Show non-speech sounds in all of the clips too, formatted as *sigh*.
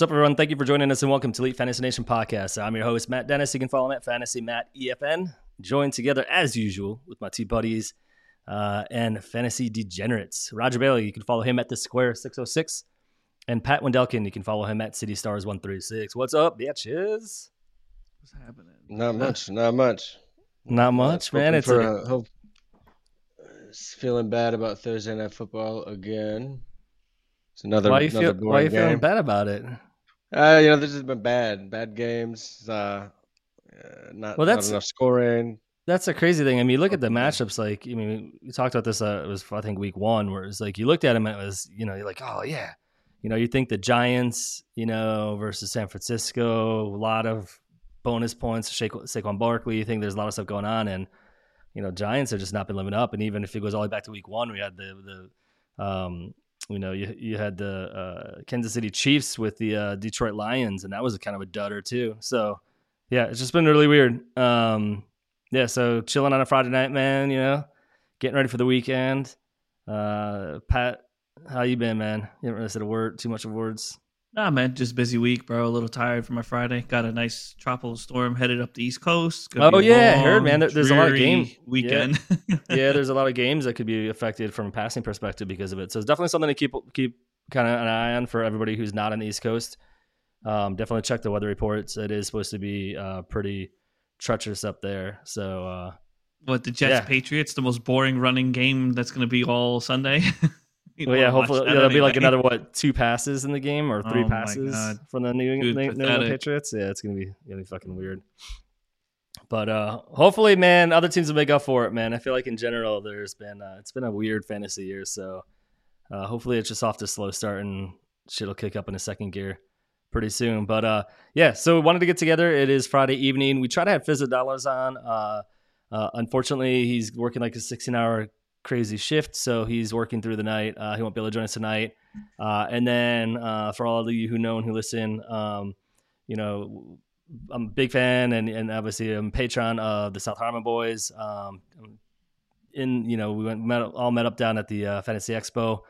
What's up, everyone? Thank you for joining us and welcome to Elite Fantasy Nation podcast. I'm your host, Matt Denis. You can follow me at Fantasy Matt EFN. Joined together as usual with my two buddies uh, and fantasy degenerates. Roger Bailey, you can follow him at the Square 606. And Pat Wendelken, you can follow him at City Stars 136. What's up, bitches? What's happening? Not much. Not much. Not much, man. It's for a, a, hope. Feeling bad about Thursday night football again. It's another. why you another feel boring why you feeling bad about it? Uh, you know, this has been bad. Bad games. Uh, uh, not, Well, not that's- enough scoring. That's a crazy thing. I mean, look at the matchups. Like, I mean, we talked about this. Uh, it was I think week one, where it was like you looked at them, and it was you know you're like, oh yeah, you know, you think the Giants, you know, versus San Francisco, a lot of bonus points. Sha- Saquon Barkley. You think there's a lot of stuff going on, and you know, Giants have just not been living up. And even if it goes all the way back to week one, we had the the um, you know, you you had the uh, Kansas City Chiefs with the uh, Detroit Lions, and that was a kind of a dudder too. So yeah, it's just been really weird. Um, yeah, so chilling on a Friday night, man. You know, getting ready for the weekend. Uh, Pat, how you been, man? You haven't really said a word, too much of words. Nah, man, just busy week, bro. A little tired from my Friday. Got a nice tropical storm headed up the East Coast. Gonna Oh, yeah, I heard, man. There- there's a lot of game- weekend. *laughs* yeah, there's a lot of *laughs* games that could be affected from a passing perspective because of it. So it's definitely something to keep keep kind of an eye on for everybody who's not on the East Coast. Um, definitely check the weather reports. It is supposed to be uh, pretty treacherous up there. So uh, what the Jets Yeah. Patriots, the most boring running game that's going to be all Sunday. *laughs* Well, yeah, hopefully yeah, there'll be like another what two passes in the game or three Oh passes from the New, Dude, New, New England. Patriots. Yeah, it's gonna be gonna be fucking weird. But uh, hopefully, man, other teams will make up for it, man. I feel like in general, there's been uh, it's been a weird fantasy year, so uh, hopefully it's just off to slow start and shit'll kick up in a second gear pretty soon. But uh, yeah, so we wanted to get together. It is Friday evening. We try to have Fizzo Dollars on. Uh, uh, unfortunately, he's working like a 16 hour crazy shift, so he's working through the night. Uh, he won't be able to join us tonight. Uh, and then uh, for all of you who know and who listen, um, you know, I'm a big fan and, and obviously I'm a patron of the South Harmon Boys. Um, in you know, we went met, all met up down at the uh, Fantasy Expo.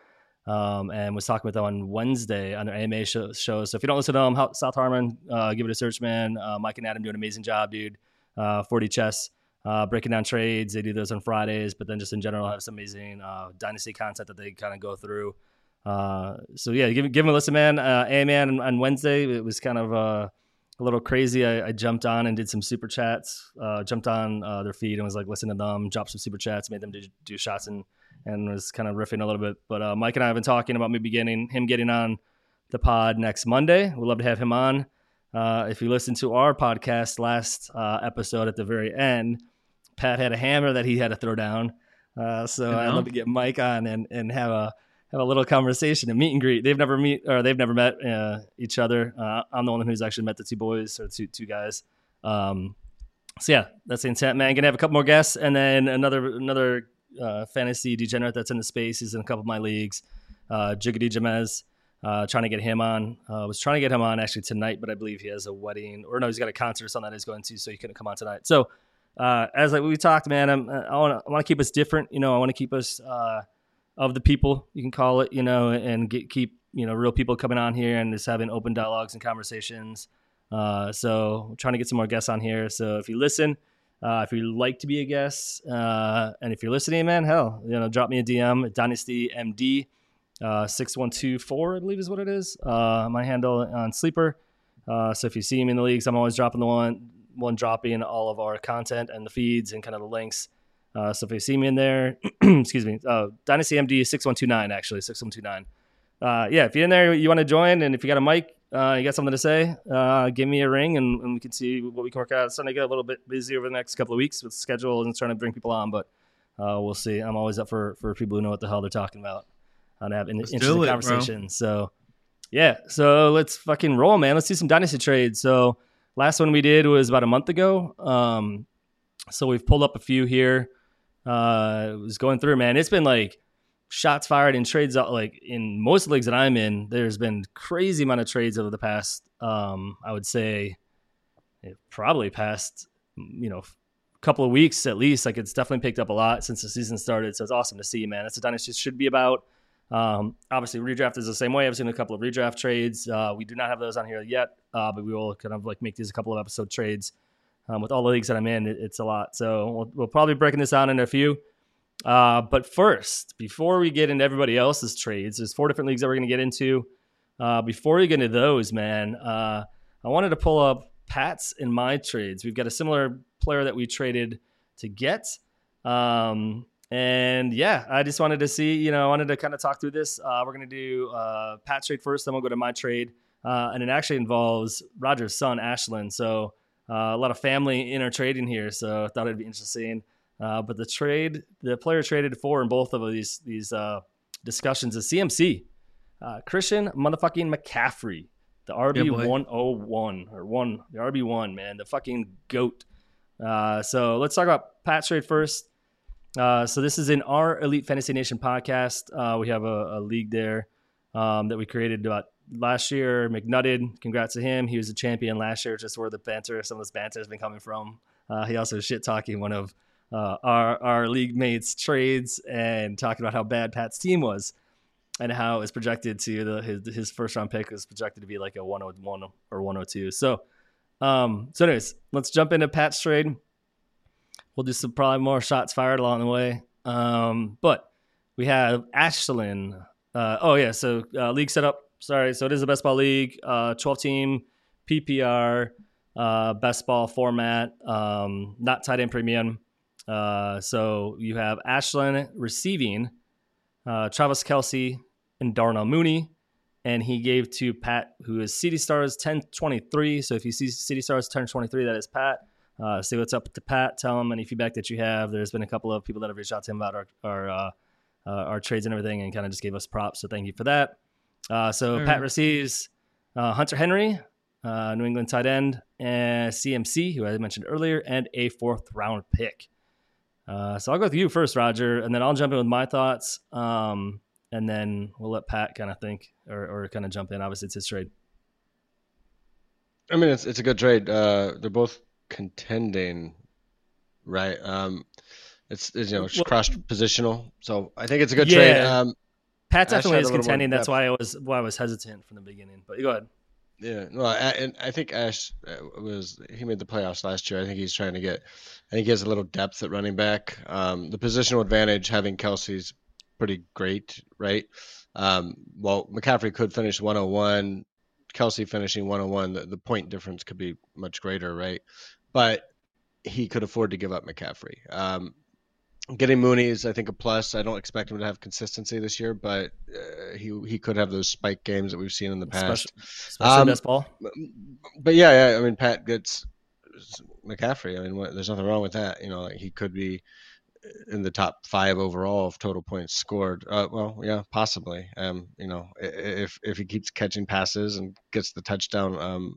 Um, and was talking with them on Wednesday on their AMA show, show. So if you don't listen to them, South Harmon, uh, give it a search, man. Uh, Mike and Adam do an amazing job, dude. Uh, 40 chess, uh, breaking down trades. They do those on Fridays, but then just in general have some amazing uh, dynasty content that they kind of go through. Uh, so yeah, give give them a listen, man. Uh, AMA on, on Wednesday, it was kind of uh, a little crazy. I, I jumped on and did some super chats. Uh, jumped on uh, their feed and was like listen to them. Dropped some super chats, made them do, do shots and and was kind of riffing a little bit. But Mike and I have been talking about me beginning him getting on the pod next Monday. We'd love to have him on. Uh, if you listen to our podcast last uh, episode at the very end, Pat had a hammer that he had to throw down. Uh, so I'd love to get Mike on and, and have a have a little conversation, a meet and greet. They've never meet or they've never met uh, each other. Uh, I'm the one who's actually met the two boys or two two guys. Um, so yeah, that's the intent, man. Gonna have a couple more guests, and then another another uh, fantasy degenerate that's in the space. He's in a couple of my leagues. Uh, Jigadi Jamez, uh, trying to get him on. Uh, was trying to get him on actually tonight, but I believe he has a wedding or no, he's got a concert or something that he's going to, so he couldn't come on tonight. So uh, as like we talked, man, I'm, I want to keep us different. You know, I want to keep us uh, of the people, you can call it. You know, and get, keep you know real people coming on here and just having open dialogues and conversations. Uh, so trying to get some more guests on here. So if you listen, uh, if you'd like to be a guest, uh, and if you're listening, man, hell, you know, drop me a DM Dynasty MD uh, six one two four, I believe is what it is. Uh, my handle on Sleeper. Uh, so if you see me in the leagues, I'm always dropping the one one dropping all of our content and the feeds and kind of the links. Uh, so if you see me in there, *clears throat* excuse me, uh, Dynasty MD six one two nine actually six one two nine. Uh, yeah, if you're in there, you want to join, and if you got a mic, uh, you got something to say, uh, give me a ring, and, and we can see what we can work out. It's starting to get a little bit busy over the next couple of weeks with schedule and trying to bring people on, but we'll see. I'm always up for for people who know what the hell they're talking about and have an interesting it, bro. conversation. So yeah, so let's fucking roll, man. Let's do some dynasty trades. So last one we did was about a month ago. Um, so we've pulled up a few here. Uh, was going through, man. It's been like shots fired and trades out like in most leagues that I'm in, there's been crazy amount of trades over the past um I would say probably past you know couple of weeks at least. Like it's definitely picked up a lot since the season started. So it's awesome to see, man. That's what dynasty should be about. Um, obviously, redraft is the same way. I've seen a couple of redraft trades. Uh, we do not have those on here yet, uh, but we will kind of like make these a couple of episode trades. Um, with all the leagues that I'm in, it, it's a lot. So we'll, we'll probably be breaking this down in a few. Uh, but first, before we get into everybody else's trades, there's four different leagues that we're going to get into. Uh, before we get into those, man, uh, I wanted to pull up Pat's and my trades. We've got a similar player that we traded to get. Um, and yeah, I just wanted to see, you know, I wanted to kind of talk through this. Uh, we're going to do uh, Pat's trade first, then we'll go to my trade. Uh, and it actually involves Roger's son, Ashlyn. So uh, a lot of family inner trading here. So I thought it'd be interesting. Uh, but the trade, the player traded for in both of these these uh, discussions is CMC, Christian motherfucking McCaffrey, the RB one oh one or one, the RB one man, the fucking goat. Uh, so let's talk about Pat's trade first. Uh, so this is in our Elite Fantasy Nation podcast. Uh, we have a, a league there um, that we created about last year. McNutted, congrats to him. He was a champion last year, just where the banter, some of this banter has been coming from. Uh, he also shit talking one of uh, our our league mates' trades and talking about how bad Pat's team was and how it's projected to the his, his first round pick is projected to be like a 101 or 102. So um, so, anyways, let's jump into Pat's trade. We'll do some probably more shots fired along the way. Um, but we have Ashlyn. Uh, oh yeah, so uh, league setup. Sorry, so it is a best ball league, uh, 12 team PPR, uh, best ball format, um, not tight end premium. Uh, so you have Ashlyn receiving uh, Travis Kelce and Darnell Mooney and he gave to Pat, who is City Stars 1023. So if you see City Stars 1023, that is Pat. Uh, say what's up to Pat. Tell him any feedback that you have. There's been a couple of people that have reached out to him about our our, uh, uh, our trades and everything, and kind of just gave us props. So thank you for that. Uh, so mm-hmm. Pat receives uh, Hunter Henry, uh, New England tight end, and CMC, who I mentioned earlier, and a fourth round pick. so I'll go with you first, Roger, and then I'll jump in with my thoughts. Um, and then we'll let Pat kind of think or, or kind of jump in. Obviously, it's his trade. I mean, it's it's a good trade. Uh, they're both contending, right? Um, it's, it's you know it's well, cross positional, so I think it's a good yeah. trade. Um, Pat definitely is contending. That's why I was why I was hesitant from the beginning. But you go ahead. Yeah, no, I, and I think Ash uh, was he made the playoffs last year. I think he's trying to get. I think he has a little depth at running back. Um, the positional advantage having Kelce's pretty great, right? Um, well, McCaffrey could finish 101, Kelce finishing 101. The, the point difference could be much greater, right? But he could afford to give up McCaffrey. Um, getting Mooney is, I think, a plus. I don't expect him to have consistency this year, but uh, he he could have those spike games that we've seen in the past. Especially, um, best ball. But yeah, yeah, I mean, Pat gets McCaffrey. I mean, what, there's nothing wrong with that. You know, like he could be in the top five overall of total points scored. Uh, well, yeah, possibly. Um, you know, if if he keeps catching passes and gets the touchdown um,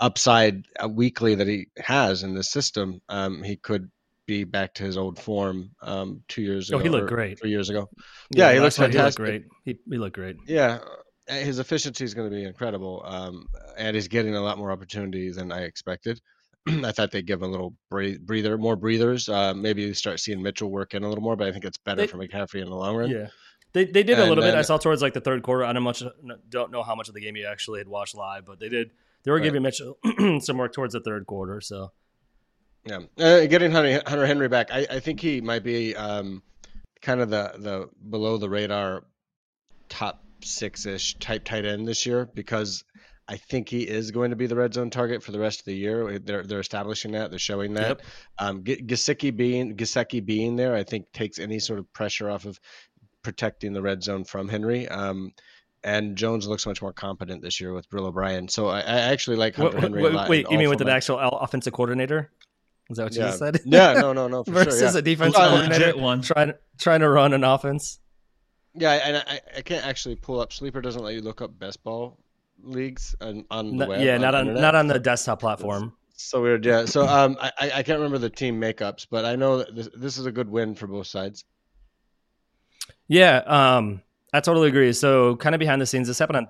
upside uh, weekly that he has in the system, um, he could be back to his old form um, two years ago. Oh, he looked great. Three years ago. Yeah, yeah he looks fantastic. He looked great. He, he looked great. Yeah, his efficiency is going to be incredible, um, and he's getting a lot more opportunity than I expected. *clears throat* I thought they'd give him a little breather, more breathers. Uh, maybe start seeing Mitchell work in a little more, but I think it's better they, for McCaffrey in the long run. Yeah, they, they did and a little then, bit. I saw towards like the third quarter. I don't much don't know how much of the game you actually had watched live, but they did. They were right. giving Mitchell *clears throat* some work towards the third quarter. So yeah, uh, getting Hunter, Hunter, Henry back, I, I, think he might be um, kind of the the below the radar top six ish type tight end this year because I think he is going to be the red zone target for the rest of the year. They're they're establishing that. They're showing that. Yep. Um, Gesicki being Gesicki being there, I think takes any sort of pressure off of protecting the red zone from Henry. Um, and Jones looks much more competent this year with Bill O'Brien. So I, I actually like Hunter Henry wait, a lot. Wait, you mean with an actual offensive coordinator? Is that what you yeah. just said? Yeah, no, no, no. *laughs* Versus sure, yeah. a defensive coordinator one trying trying to run an offense. Yeah, and I, I can't actually pull up. Sleeper doesn't let you look up best ball leagues on, on the web. Yeah, not on, on not on the desktop platform. so weird. Yeah. So um, I I can't remember the team makeups, but I know that this, this is a good win for both sides. Yeah, um, I totally agree. So kind of behind the scenes, this happened on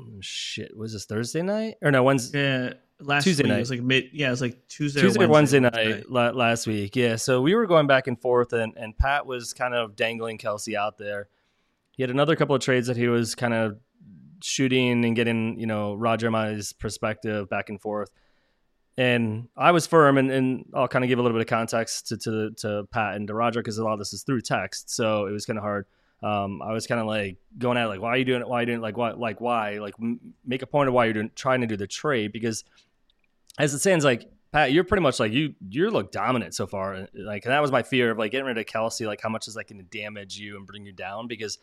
oh, shit. Was this Thursday night or no? Wednesday? Yeah, last Tuesday week. night. It was like mid. Yeah, it was like Tuesday, Tuesday or Wednesday Wednesday night la- last week. Yeah, so we were going back and forth, and, and Pat was kind of dangling Kelce out there. He had another couple of trades that he was kind of shooting and getting, you know, Roger and I's perspective back and forth. And I was firm, and, and I'll kind of give a little bit of context to to, to Pat and to Roger because a lot of this is through text, so it was kind of hard. Um, I was kind of like going at it, like, why are you doing it? Why are you doing it? Like, why? Like, why? Like, m- make a point of why you're doing, trying to do the trade because as it stands, like Pat, you're pretty much like you you look dominant so far. Like and that was my fear of like getting rid of Kelce. Like how much is that going to damage you and bring you down? Because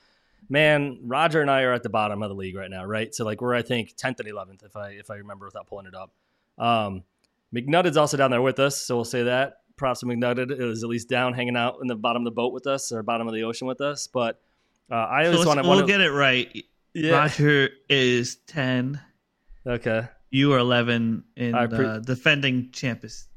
man, Roger and I are at the bottom of the league right now, right? So like we're I think tenth and eleventh if I if I remember without pulling it up. Um, McNuggets also down there with us, so we'll say that. Props to was at least down hanging out in the bottom of the boat with us or bottom of the ocean with us. But uh, I So just want to we'll get it right. yeah. Roger is ten. Okay. You are eleven, in pre- uh, defending champ is.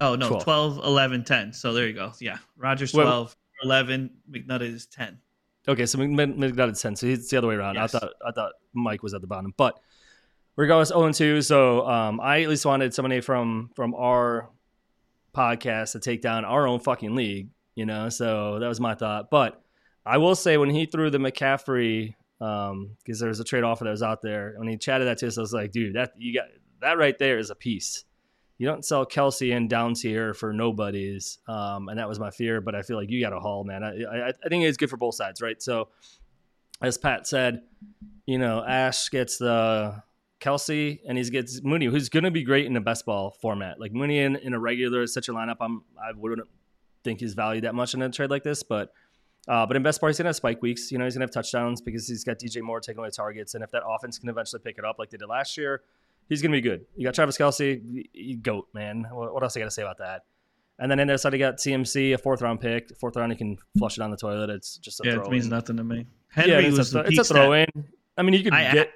Oh no, 12. 12. 11, 10. So there you go. Yeah, Roger's Well- 12, 11. McNuggets is ten. Okay, so McNutt is ten. So it's the other way around. Yes. I thought I thought Mike was at the bottom, but regardless, zero and two. So um, I at least wanted somebody from from our podcast to take down our own fucking league. You know, so that was my thought. But I will say when he threw the McCaffrey, because there was a trade offer that was out there. When he chatted that to us, I was like, dude, that you got that right there is a piece. You don't sell Kelce and down here for nobodies, um, and that was my fear. But I feel like you got a haul, man. I, I, I think it's good for both sides, right? So, as Pat said, you know, Ash gets the Kelce, and he gets Mooney, who's going to be great in a best ball format. Like Mooney in, in a regular such a lineup, I'm I wouldn't think he's valued that much in a trade like this, but. Uh, but in best ball, he's gonna have spike weeks. You know, he's gonna have touchdowns because he's got DJ Moore taking away targets, and if that offense can eventually pick it up like they did last year, he's gonna be good. You got Travis Kelce, you goat man. What what else I got to say about that? And then in the other side, you got CMC, a fourth round pick. Fourth round, you can flush it down the toilet. It's just a Yeah, throw it means in. nothing to me. Yeah, Henry it's, was a, the it's a throw that in. I mean, you could I- get.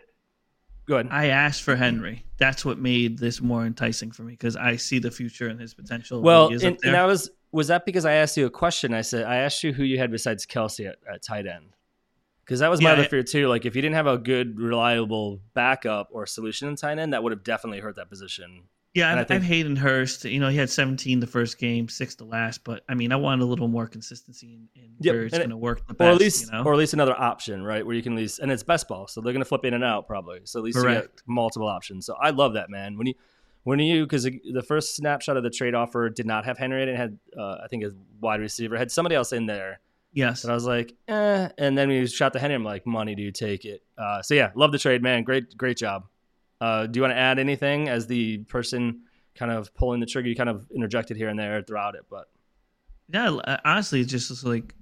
Go ahead. I asked for Henry. That's what made this more enticing for me because I see the future and his potential. Well, and, there. and I was was that because I asked you a question? I said I asked you who you had besides Kelce at, at tight end, because that was my Yeah, other fear too. Like if you didn't have a good, reliable backup or solution in tight end, that would have definitely hurt that position. Yeah, And I I've, think- I've Hayden Hurst. You know, he had 17 the first game, six the last. But I mean, I wanted a little more consistency in, in Yep, where it's going to work the best. or at least, you know? or at least another option, right? Where you can at least, and it's best ball, so they're going to flip in and out probably. So at least you get multiple options. So I love that man. When you, when you, because the first snapshot of the trade offer did not have Henry, in it it had uh, I think a wide receiver, had somebody else in there. yes, But I was like, eh. And then we shot the Henry. I'm like, money, do you take it. Uh, so yeah, love the trade, man. Great, great job. Uh, do you want to add anything as the person kind of pulling the trigger? You kind of interjected here and there throughout it, but yeah. uh, Honestly, it's just like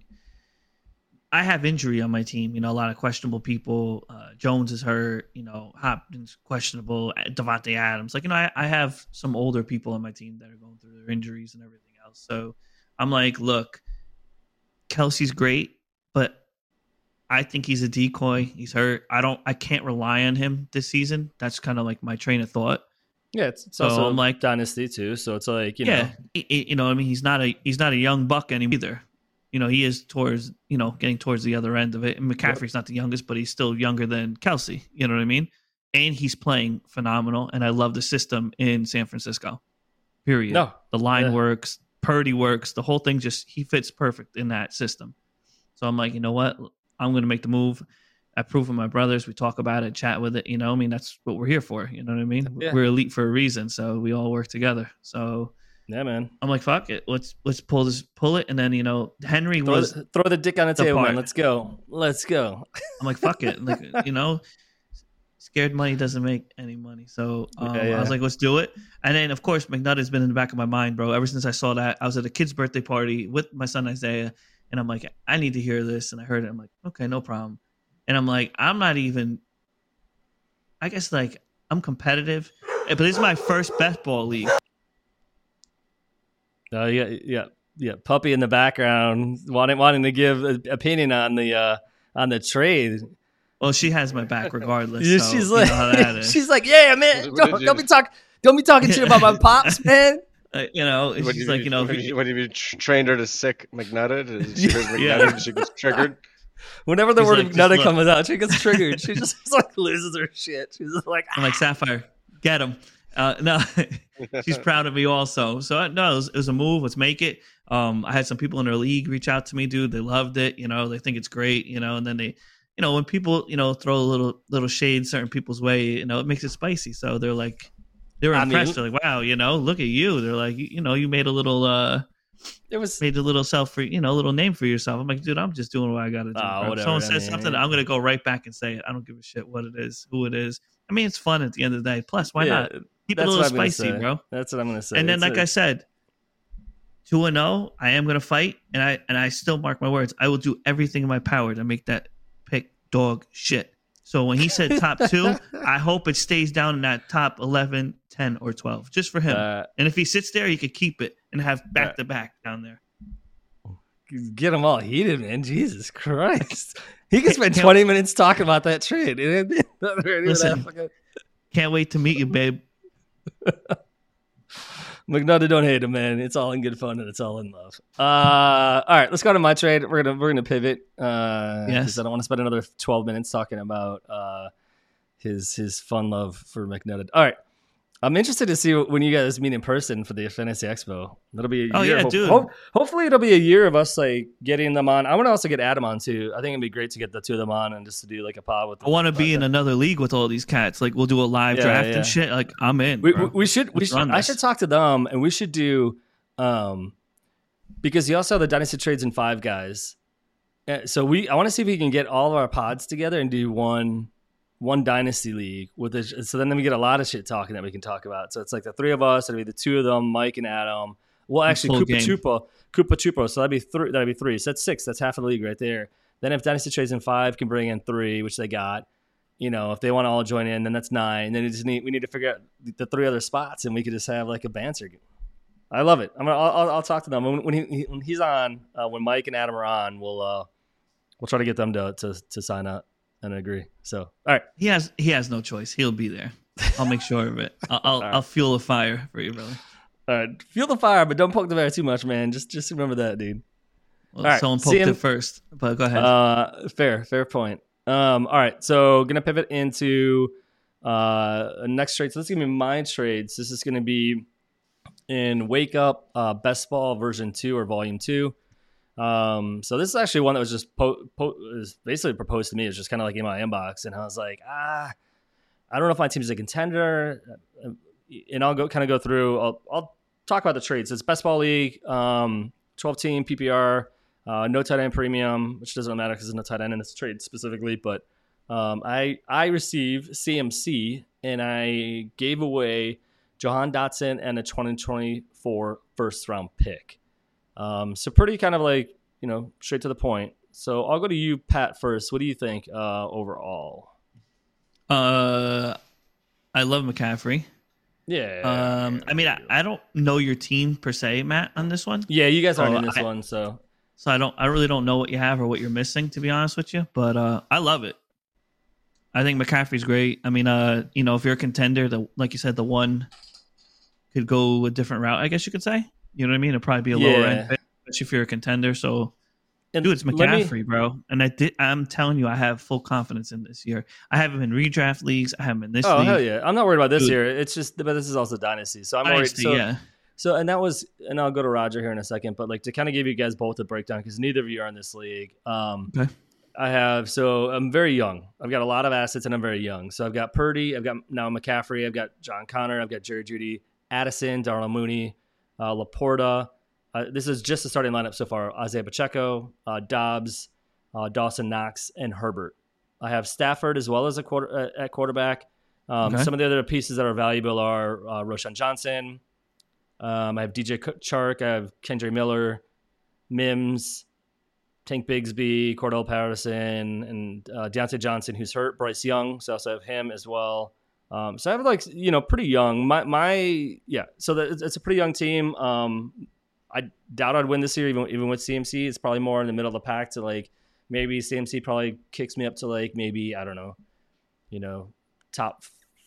I have injury on my team. You know, a lot of questionable people. Uh, Jones is hurt. You know, Hopkins questionable. uh, Davante Adams. Like you know, I, I have some older people on my team that are going through their injuries and everything else. So I'm like, look, Kelce's great, but I think he's a decoy. He's hurt. I don't. I can't rely on him this season. That's kind of like my train of thought. yeah, it's, it's So also I'm like- dynasty too. So it's like you yeah, know, you know, I mean, he's not a he's not a young buck anymore either. You know, he is towards you know getting towards the other end of it. And McCaffrey's not the youngest, but he's still younger than Kelce. You know what I mean? And he's playing phenomenal. And I love the system in San Francisco. Period. no, the line Yeah. works, Purdy works, the whole thing just he fits perfect in that system. So I'm like, you know what? I'm going to make the move. I prove with my brothers. We talk about it, chat with it. You know, I mean, that's what we're here for. You know what I mean? Yeah. We're elite for a reason, so we all work together. So yeah, man. I'm like, fuck it. Let's let's pull this, pull it, and then you know, Henry Throw, was. the, throw the dick on the, the table, man. Let's go. Let's go. I'm like, fuck it. Like, *laughs* you know, scared money doesn't make any money. So um, Yeah, yeah. I was like, let's do it. And then, of course, McNutt has been in the back of my mind, bro. Ever since I saw that, I was at a kid's birthday party with my son Isaiah, and I'm like, I need to hear this. And I heard it. I'm like, okay, no problem. And I'm like, I'm not even. I guess like I'm competitive, but this is my first best ball league. Uh, yeah, yeah, yeah. Puppy in the background wanting wanting to give an opinion on the uh, on the trade. Well, she has my back regardless. *laughs* Yeah, so she's you like, know how that *laughs* is. she's like, yeah, man. What- what Don't, did don't you- be talk, don't be talking shit about my *laughs* pops, man. Uh, you know, What she's do like, you know, what if you- you, what do you tr- trained her to sick McNutted? She hears Yeah. she gets triggered. Whenever the She's word like, of just Nutta look. comes out, she gets triggered. she just like loses her shit. She's just like, I'm like Sapphire, get him. Uh, no, *laughs* she's proud of me also. So no, it was, it was, a move. Let's make it. Um, I had some people in our league reach out to me, dude. They loved it. You know, they think it's great. You know, and then they, you know, when people, you know, throw a little little shade certain people's way, you know, it makes it spicy. So they're like, they were impressed. Mean, they're like, wow, you know, look at you. They're like, you know, you made a little. uh it was made a little self for you know a little name for yourself. I'm like, dude, I'm just doing what I got to do. Oh, if someone says something, I'm gonna go right back and say it. I don't give a shit what it is, who it is. I mean, it's fun at the end of the day. Plus, why yeah, not keep it a little spicy, bro? That's what I'm gonna say. And then, it's like a... I said, two and zero, oh, I am gonna fight, and I and I still mark my words. I will do everything in my power to make that pick dog shit. So when he said top *laughs* two, I hope it stays down in that top 11, 10, or 12, just for him. Uh, and if he sits there, he could keep it and have back to back down there. Get him all heated, man. Jesus Christ. *laughs* He could spend 20 minutes talking about that trade. *laughs* Listen, can't wait to meet you, babe. McNutt, don't hate him, man. It's all in good fun and it's all in love. Uh, all right, let's go to my trade. We're gonna we're gonna pivot. Uh, yes, I don't want to spend another twelve minutes talking about uh, his his fun love for McNutt. All right, I'm interested to see when you guys meet in person for the Fantasy Expo. That'll be a oh year. yeah, Ho- dude. Ho- hopefully, it'll be a year of us like getting them on. I want to also get Adam on too. I think it'd be great to get the two of them on and just to do like a pod with. I want to be in another league with all these cats. Like we'll do a live yeah, draft yeah. and shit. Like I'm in. We, we should. We should. I should talk to them and we should do, um, because you also have the dynasty trades and five guys. Uh, so we, I want to see if we can get all of our pods together and do one one dynasty league with this. So then we get a lot of shit talking that we can talk about. So it's like the three of us. it'd be the two of them, Mike and Adam. Well, actually, Koopa Chupa, Koopa Chupa. So that'd be three. That'd be three. So that's six. That's half of the league right there. Then if Dynasty Trades in five can bring in three, which they got, you know, if they want to all join in, then that's nine. Then we just need we need to figure out the three other spots, and we could just have like a banter. Game. I love it. I'm gonna, I'll, I'll talk to them when, when, he, when he's on. Uh, when Mike and Adam are on, we'll uh, we'll try to get them to to, to sign up and I agree. So, all right. He has he has no choice. He'll be there. I'll make sure of it. I'll I'll, *laughs* right. I'll, fuel the fire for you, brother. All right, fuel the fire, but don't poke the bear too much, man. Just just remember that, dude. Well, all right. someone poked it first, but go ahead. Uh, fair, fair point. Um, all right, so gonna pivot into uh next trade. So this is gonna be my trades. This is gonna be in Wake Up uh, Best Ball version two or volume two. Um, so this is actually one that was just po- po- was basically proposed to me. It's just kind of like in my inbox, and I was like, ah, I don't know if my team's a contender. And I'll go kind of go through. I'll, I'll talk about the trades. It's best ball league, um, twelve team PPR, uh, no tight end premium, which doesn't matter because it's no tight end in this trade specifically. But um, I I received CMC and I gave away Jahan Dotson and a 2024 first round pick. Um, so pretty kind of like you know straight to the point. So I'll go to you, Pat, first. What do you think uh, overall? Uh, I love McCaffrey. Yeah. Um, I mean, I, I don't know your team per se, Matt, on this one. Yeah, you guys aren't in this I, one, so so I don't, I really don't know what you have or what you're missing, to be honest with you. But uh, I love it. I think McCaffrey's great. I mean, uh, you know, if you're a contender, the like you said, the one could go a different route. I guess you could say. You know what I mean? It'll probably be a lower yeah. end, especially if you're a contender. So, and dude, it's McCaffrey, me, bro. And I did. I'm telling you, I have full confidence in this year. I have him in redraft leagues. I have him in this. Oh league. hell yeah! I'm not worried about this dude. year. It's just, but this is also dynasty. So I'm dynasty, worried. So, yeah. So and that was, and I'll go to Roger here in a second. But like to kind of give you guys both a breakdown because neither of you are in this league. Um, okay. I have so I'm very young. I've got a lot of assets and I'm very young. So I've got Purdy, I've got now McCaffrey, I've got John Connor, I've got Jerry Jeudy, Addison, Darnell Mooney, uh, Laporta. Uh, this is just the starting lineup so far: Isaiah Pacheco, uh, Dobbs, uh, Dawson Knox, and Herbert. I have Stafford as well as a quarter uh, at quarterback. Um, okay. Some of the other pieces that are valuable are uh, Roschon Johnson. Um, I have DJ Chark. I have Kendre Miller, Mims, Tank Bigsby, Cordell Patterson, and uh, Diontae Johnson, who's hurt. Bryce Young. So I also have him as well. Um, so I have like you know pretty young. My my yeah. So that, it's a pretty young team. Um, I doubt I'd win this year even even with CMC. It's probably more in the middle of the pack to like maybe CMC probably kicks me up to like maybe I don't know, you know, top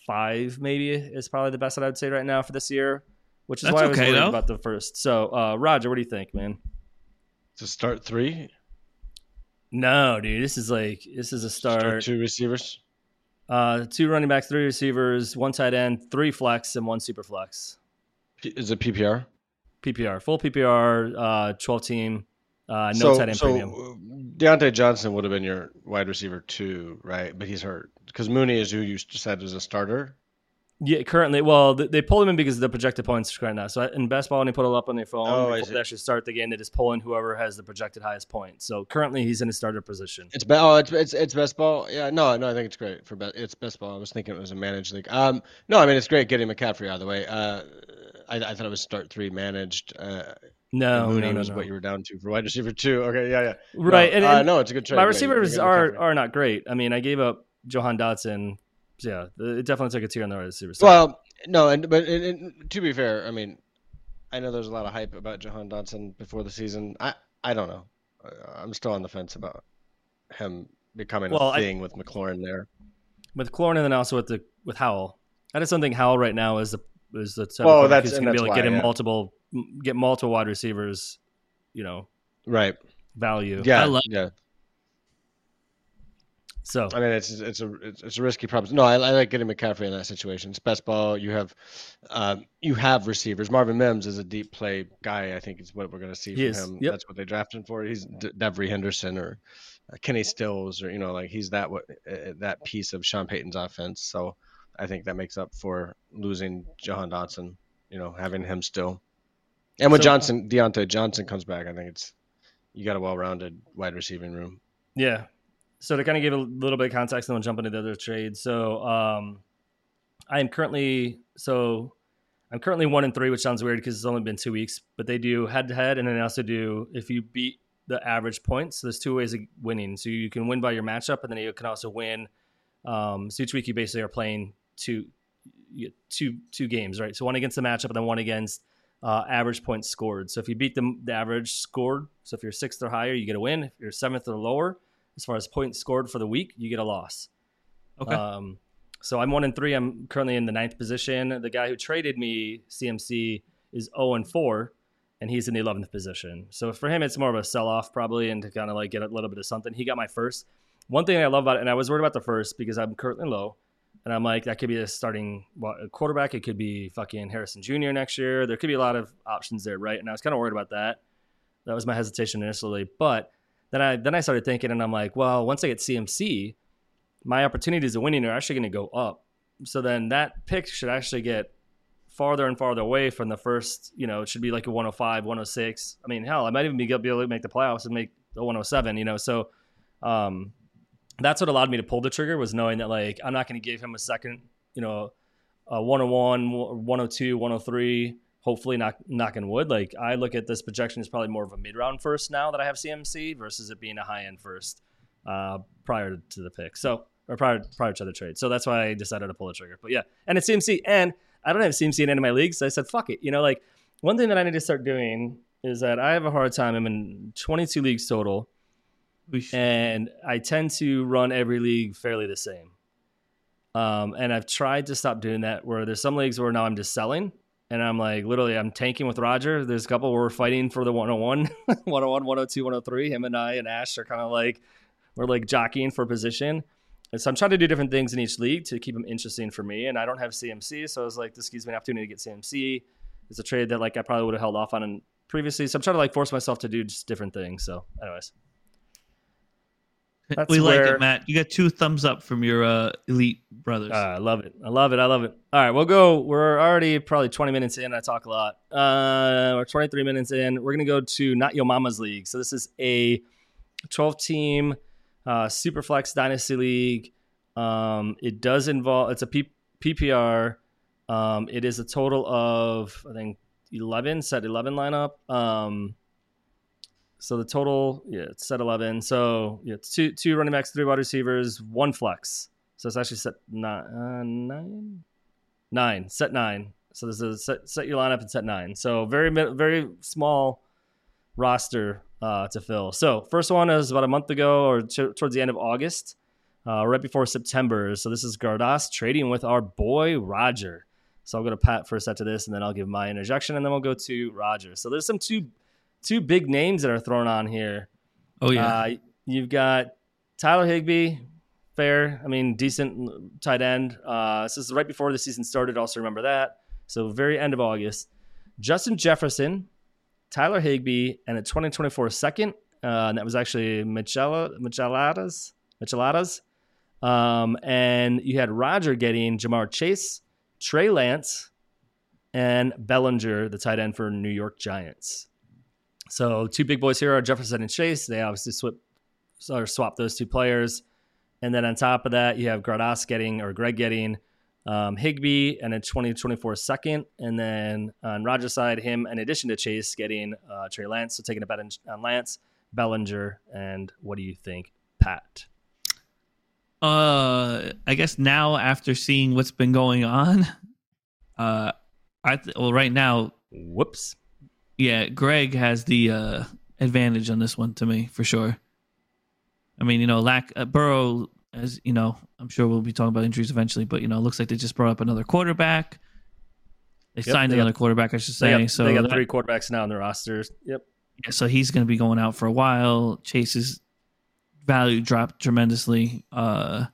five maybe is probably the best that I'd say right now for this year. Which is That's why I was okay, worried though. about the first. So uh, Roger, what do you think, man? To start three. No, dude. This is like this is a start. start two receivers. Uh, two running backs, three receivers, one tight end, three flex, and one super flex. Is it PPR? PPR, full PPR, uh, 12 team, uh, no so, tight end so premium. Diontae Johnson would have been your wide receiver too, right? But he's hurt because Mooney is who you said was a starter. Yeah, currently, well, they pulled him in because of the projected points right now. So in best ball, when they put it up on their phone, Oh, before see. they actually start the game, they just pull in whoever has the projected highest points. So currently, he's in a starter position. It's be- oh, it's it's it's best ball. Yeah, no, no, I think it's great for best. It's best ball. I was thinking it was a managed league. Um, no, I mean it's great getting McCaffrey out of the way. Uh, I, I thought it was start three managed. Uh, No, Mooney no, no, was no. what you were down to for wide receiver two. Okay, yeah, yeah. Right, No, and, uh, and no, it's a good trade. my receivers are McCaffrey. are not great. I mean, I gave up Jahan Dotson. So yeah, it definitely took a tier on the wide receiver side. Well, no, and but and, and to be fair, I mean, I know there's a lot of hype about Jahan Dotson before the season. I I don't know. Uh, I'm still on the fence about him becoming Well, a I- thing with McLaurin there. with McLaurin and then also with the with Howell. I just don't think Howell right now is the is the type Well, of that's- who's and going to be that's able to get him yeah. multiple get multiple wide receivers, you know, Right. value. Yeah. I love- yeah. So I mean, it's it's a it's, it's a risky proposition. No, I, I like getting McCaffrey in that situation. It's best ball. You have, um, you have receivers. Marvin Mims is a deep play guy. I think is what we're going to see He from is, him. yep. That's what they drafted him for. He's D- Devery Henderson or uh, Kenny Stills or you know like he's that what uh, that piece of Sean Payton's offense. So I think that makes up for losing Jahan Dotson. You know, having him still. And when So- Johnson Diontae Johnson comes back, I think it's you got a well-rounded wide receiving room. Yeah. So to kind of give a little bit of context, and then jump into the other trades. So um, I am currently so I'm currently one and three, which sounds weird because it's only been two weeks. But they do head to head, and then they also do if you beat the average points. So there's two ways of winning. So you can win by your matchup, and then you can also win. Um, so each week you basically are playing two, two two games, right? So one against the matchup, and then one against uh, average points scored. So if you beat the, the average scored, so if you're sixth or higher, you get a win. If you're seventh or lower, as far as points scored for the week, you get a loss. Okay. Um, so I'm one and three. I'm currently in the ninth position. The guy who traded me CMC is 0 and four, and he's in the 11th position. So for him, it's more of a sell off probably, and to kind of like get a little bit of something. He got my first. One thing I love about it, and I was worried about the first because I'm currently low, and I'm like that could be a starting quarterback. It could be fucking Harrison Jr. next year. There could be a lot of options there, right? And I was kind of worried about that. That was my hesitation initially, but then I then I started thinking, and I'm like, well, once I get CMC, my opportunities of winning are actually going to go up. So then that pick should actually get farther and farther away from the first. You know, it should be like a 105, 106. I mean, hell, I might even be, be able to make the playoffs and make the 107. You know, so um, that's what allowed me to pull the trigger was knowing that like I'm not going to give him a second. You know, a 101, 102, 103. Hopefully, not knocking wood. Like I look at this projection as probably more of a mid round first now that I have CMC versus it being a high end first uh, prior to the pick. So or prior prior to the trade. So that's why I decided to pull the trigger. But yeah, and it's CMC, and I don't have CMC in any of my leagues. So I said, fuck it. You know, like one thing that I need to start doing is that I have a hard time. I'm in 22 leagues total, and I tend to run every league fairly the same. Um, and I've tried to stop doing that. Where there's some leagues where now I'm just selling, and I'm like literally I'm tanking with Roger. There's a couple we're fighting for the 101, *laughs* 101, 102, 103. Him and I and Ash are kind of like we're like jockeying for position. And so I'm trying to do different things in each league to keep them interesting for me. And I don't have CMC, so I was like, this gives me an opportunity to get CMC. It's a trade that like I probably would have held off on previously. So I'm trying to like force myself to do just different things. So, anyways, that's we like it, Matt. You got two thumbs up from your uh, elite brothers. uh, I love it. I love it. I love it. All right, we'll go. We're already probably 20 minutes in. I talk a lot. Uh, we're 23 minutes in. We're gonna go to not your mama's league. So this is a 12 team uh, Superflex Dynasty League. Um, it does involve. It's a P- PPR. Um, it is a total of I think 11 set 11 lineup. Um, so the total, yeah, it's set 11. So yeah, it's two two running backs, three wide receivers, one flex. So it's actually set nine, uh, nine, nine, set nine. So this is set, set your lineup and set nine. So very very small roster uh, to fill. So first one is about a month ago or t- towards the end of August, uh, right before September. So this is Gardas trading with our boy Roger. So I'll go to Pat for a set to this, and then I'll give my interjection, and then we'll go to Roger. So there's some two two big names that are thrown on here. oh yeah, Uh, you've got Tyler Higbee, fair. I mean, decent tight end. Uh, this is right before the season started. Also remember that. So very end of August. Justin Jefferson, Tyler Higby, and a 2024 second. Uh, and that was actually Michela, Micheladas. Micheladas. Um, and you had Roger getting Ja'Marr Chase, Trey Lance, and Bellinger, the tight end for New York Giants. So two big boys here are Jefferson and Chase. They obviously swap, or swap those two players. And then on top of that, you have Gradas getting or Greg getting um, Higbee and a 2024 second. And then on Roger's side, him in addition to Chase getting uh, Trey Lance. So taking a bet on Lance, Bellinger. And what do you think, Pat? Uh, I guess now after seeing what's been going on, *laughs* uh, I th- well right now, whoops, yeah, Greg has the uh advantage on this one to me for sure. I mean, you know, lack uh, Burrow, as you know, I'm sure we'll be talking about injuries eventually, but you know, it looks like they just brought up another quarterback. They yep, signed they another got, quarterback, I should say. They got, so they got three quarterbacks now on their rosters. Yep. Yeah, so he's going to be going out for a while. Chase's value dropped tremendously. Uh,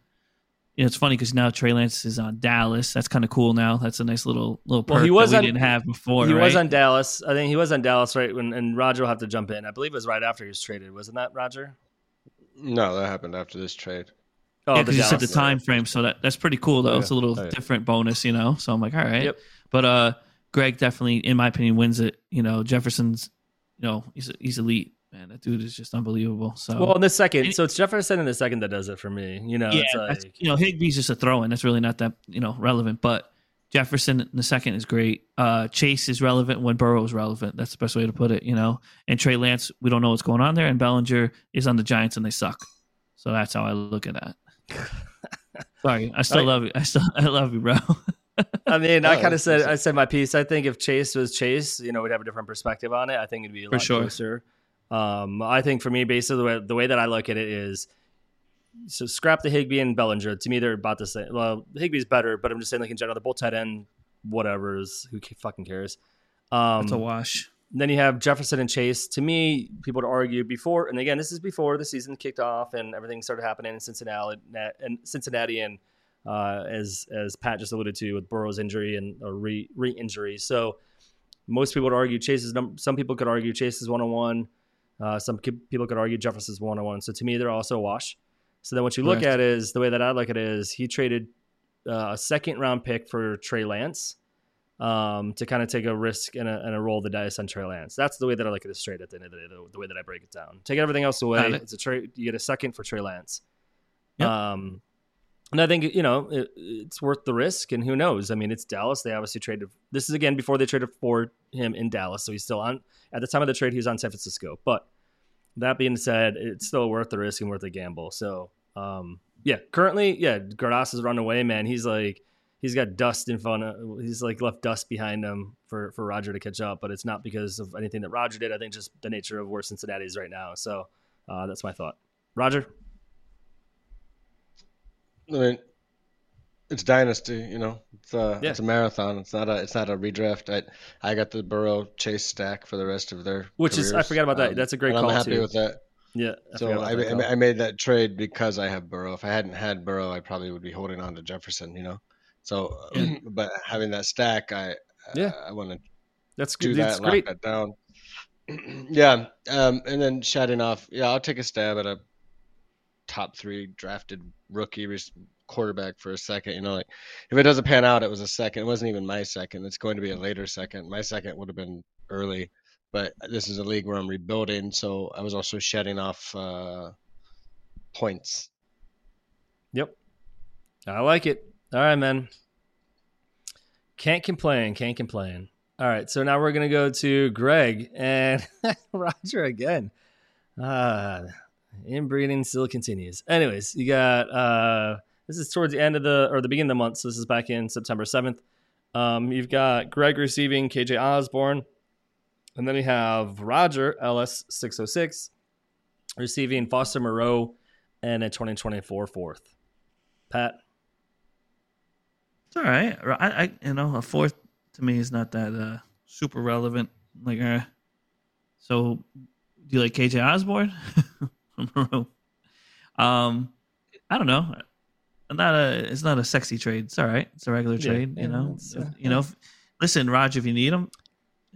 you know, it's funny because now Trey Lance is on Dallas. That's kind of cool now. That's a nice little little perk well, he was that we on, didn't have before. He right? was on Dallas. I think he was on Dallas right when, and Roger will have to jump in. I believe it was right after he was traded. Wasn't that Roger? No, that happened after this trade. Oh, yeah, because you said the time frame, so that that's pretty cool though. Oh, yeah. It's a little oh, yeah. different bonus, you know. So I'm like, all right. Yep. But uh, Greg definitely, in my opinion, wins it. You know, Jefferson's, you know, he's he's elite man, that dude is just unbelievable. So well, in the second, so it's Jefferson in the second that does it for me. You know, yeah, like, you know, Higbee's just a throw in. That's really not that you know relevant, but Jefferson in the second is great. Uh, Chase is relevant when Burrow is relevant. That's the best way to put it. You know, and Trey Lance, we don't know what's going on there, and Bellinger is on the Giants and they suck. So that's how I look at that. *laughs* Sorry, I still love you. I still *laughs* I love you, bro. I mean, I kind of said I said my piece. I think if Chase was Chase, you know, we'd have a different perspective on it. I think it'd be a lot sure. closer. Um, I think for me, basically the way, the way that I look at it is, so scrap the Higbee and Bellinger. To me, they're about the same. Well, Higbee's better, but I'm just saying like in general, the both tight end, whatever is who fucking cares. Um, it's a wash. Then you have Jefferson and Chase. To me, people would argue before, and again, this is before the season kicked off and everything started happening in Cincinnati and Cincinnati and uh, as as Pat just alluded to with Burrow's injury and a re re injury. So most people would argue Chase is num- some people could argue Chase is one on one. Uh, some people could argue Jefferson's one on one. So to me, they're also a wash. So then what you look at is the way that I look at it is he traded uh, a second round pick for Trey Lance um, to kind of take a risk and a, and a roll the dice on Trey Lance. That's the way that I look at it straight at the end of the day, the, the way that I break it down. Take everything else away. It. It's a trade. You get a second for Trey Lance. Yep. Um, and I think you know it, it's worth the risk. And who knows? I mean, it's Dallas. They obviously traded. This is again before they traded for him in Dallas, so he's still on. At the time of the trade, he was on San Francisco. But that being said, it's still worth the risk and worth the gamble. So, um, yeah, currently, yeah, Gradas has run away, man. He's like, he's got dust in front of, he's like left dust behind him for, for Roger to catch up, but it's not because of anything that Roger did. I think just the nature of where Cincinnati is right now. So, uh, that's my thought. Roger? I mean, it's dynasty, you know. It's a yeah. it's a marathon. It's not a it's not a redraft. I I got the Burrow Chase stack for the rest of their which careers. is I forgot about that. Um, That's a great call. I'm happy too. with that. Yeah. I so I, I, I, made that trade because I have Burrow. If I hadn't had Burrow, I probably would be holding on to Jefferson. You know. So, yeah. but having that stack, I yeah I want to that's good. Do that, great. that down. *clears throat* yeah, um, and then shutting off. Yeah, I'll take a stab at a top three drafted rookie quarterback for a second. You know, like if it doesn't pan out, it was a second. It wasn't even my second. It's going to be a later second. My second would have been early, but this is a league where I'm rebuilding, so I was also shedding off uh, points. Yep, I like it. All right, man. Can't complain. Can't complain. All right, so now we're gonna go to Greg and *laughs* Roger again. Uh inbreeding still continues. Anyways, you got uh this is towards the end of the or the beginning of the month. So this is back in September 7th. Um, you've got Greg receiving KJ Osborn, And then you have Roger LS 606 receiving Foster Moreau and a 2024 fourth. Pat. It's all right. I, I you know, a fourth to me is not that uh, super relevant. Like, uh, so do you like KJ Osborn? *laughs* um, I don't know. Not a it's not a sexy trade. It's all right. It's a regular Yeah, trade. yeah, you know. uh, you know. if- listen, Raj, if you need them,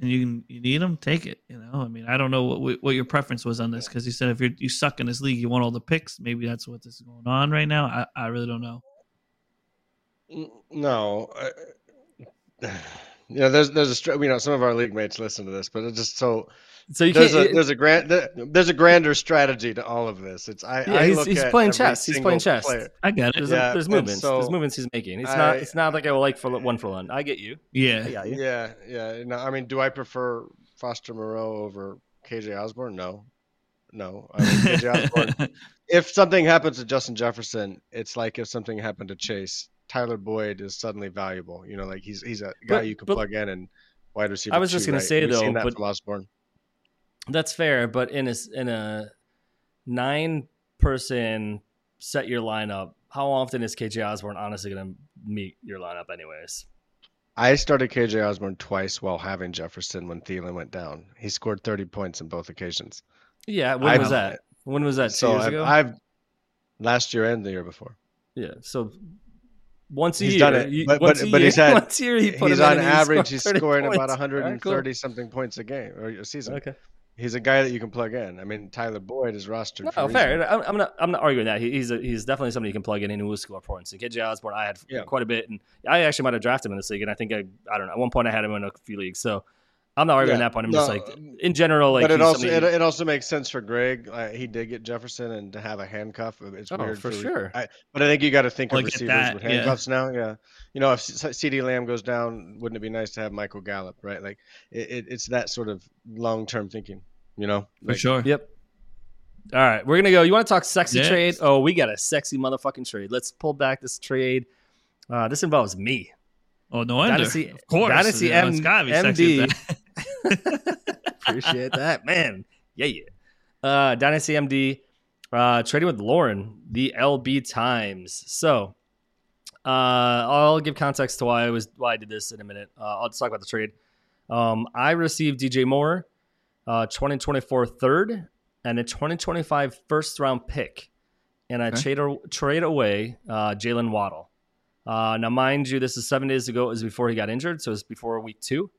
and you can you need them, take it. You know. I mean, I don't know what what your preference was on this because you said if you're you suck in this league, you want all the picks. Maybe that's what this is going on right now. I I really don't know. No. I- *sighs* You know, there's there's a you know some of our league mates listen to this, but it's just so So you there's can't. a there's a grand there's a grander strategy to all of this. It's I, yeah, I he's, look he's at playing chess. He's playing chess. player. I get it. There's, Yeah, there's movements. so there's movements he's making. It's I- not. It's not like I will like for one for one. I get you. Yeah. I got you. Yeah, yeah. No, I mean, do I prefer Foster Moreau over KJ Osborn? No, no. I mean, KJ *laughs* Osborne. if something happens to Justin Jefferson, it's like if something happened to Chase. Tyler Boyd is suddenly valuable. You know, like he's he's a guy But- you can but- plug in and wide receiver. I was just two, gonna say, We've seen though, that but- from Osborn. That's fair, but in a in a nine person set your lineup, how often is KJ Osborn honestly going to meet your lineup, anyways? I started KJ Osborn twice while having Jefferson when Thielen went down. He scored 30 points in both occasions. Yeah, when I've- was that? When was that? Two So years I've, ago. I've last year and the year before. yeah, so once a He's year, done it, you- but- but- but year, he's *laughs* had- once a year he put he's on average. He's scoring about points. Right, 130 cool. something points a game or a season. Okay. He's a guy that you can plug in. I mean, Tyler Boyd is rostered. No, for fair. I'm, I'm not. I'm not arguing that. He, he's a, he's definitely somebody you can plug in and who will score points. And KJ Osborn, I had Yeah. quite a bit, and I actually might have drafted him in this league. And I think I, I don't know. At one point, I had him in a few leagues. So I'm not arguing Yeah. that point. I'm No, just like, in general, like. but it also it, somebody- it also makes sense for Greg. Uh, he did get Jefferson, and to have a handcuff, it's Oh, weird for re- sure. I, but I think you got to think Well, I of receivers that, with yeah. handcuffs now. Yeah, you know, if CeeDee Lamb goes down, wouldn't it be nice to have Michael Gallup? Right, like it, it, it's that sort of long term thinking. You know, For sure. Yep. All right, we're gonna go. You want to talk sexy Yeah. trade? Oh, we got a sexy motherfucking trade. Let's pull back this trade. Uh, this involves me. Oh no wonder. Dynasty- of course. Dynasty You M- gotta be sexy MD. *laughs* *laughs* Appreciate that, man. Yeah, yeah. Uh, Dynasty MD uh, trading with Lauren, the LB Times. So, uh, I'll give context to why I was why I did this in a minute. Uh, I'll just talk about the trade. Um, I received DJ Moore, uh, 2024 third, and a 2025 first round pick, and I Okay. trade trade away uh, Jalen Waddle. Uh, now, mind you, this is seven days ago. It was before he got injured, so it's before week two.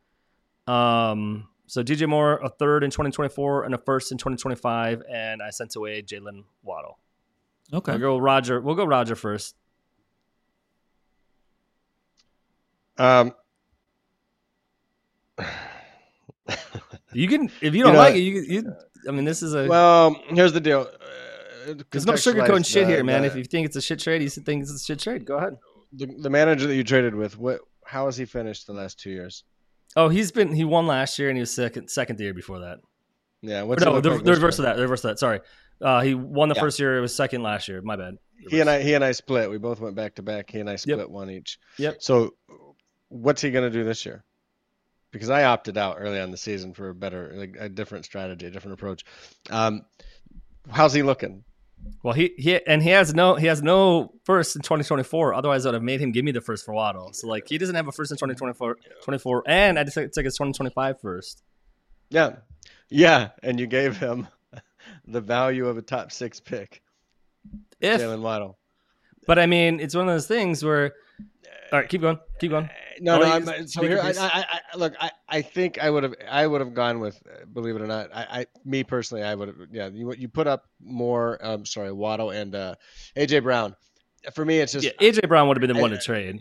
Um, so DJ Moore, a third in 2024 and a first in 2025, and I sent away Jalen Waddle. Okay. We'll go Roger. We'll go Roger first. Um, *sighs* You can, if you don't know, like it, you, you. I mean, this is a. well, here's the deal. Uh, there's no sugarcoating shit here, man. the- if you think it's a shit trade, you think it's a shit trade. Go ahead. the, the manager that you traded with, what? How has he finished the last two years? Oh, he's been he won last year and he was second second the year before that. Yeah, what's no, the, like the reverse of that. The reverse of that. Sorry, uh, he won the Yeah. first year. It was second last year. My bad. He and I, he and I split. We both went back to back. He and I split Yep. one each. Yep. So, what's he going to do this year? Because I opted out early on the season for a better, like a different strategy, a different approach. Um, how's he looking? Well, he he and he has no he has no first in 2024. Otherwise, I would have made him give me the first for Waddle. So like he doesn't have a first in 2024, 24, and I just took his 2025 first. Yeah, yeah, and you gave him *laughs* the value of a top six pick, If, Jalen Waddle. but I mean, it's one of those things where. All right, keep going, keep going. No, Oh, no. I'm, just so here, I. I, I, look, I, I think I would have, I would have gone with, uh, believe it or not, I, I, me personally, I would have, yeah. You, you put up more, um, sorry, Waddle and uh, AJ Brown. For me, it's just, Yeah, AJ Brown would have been the one to trade.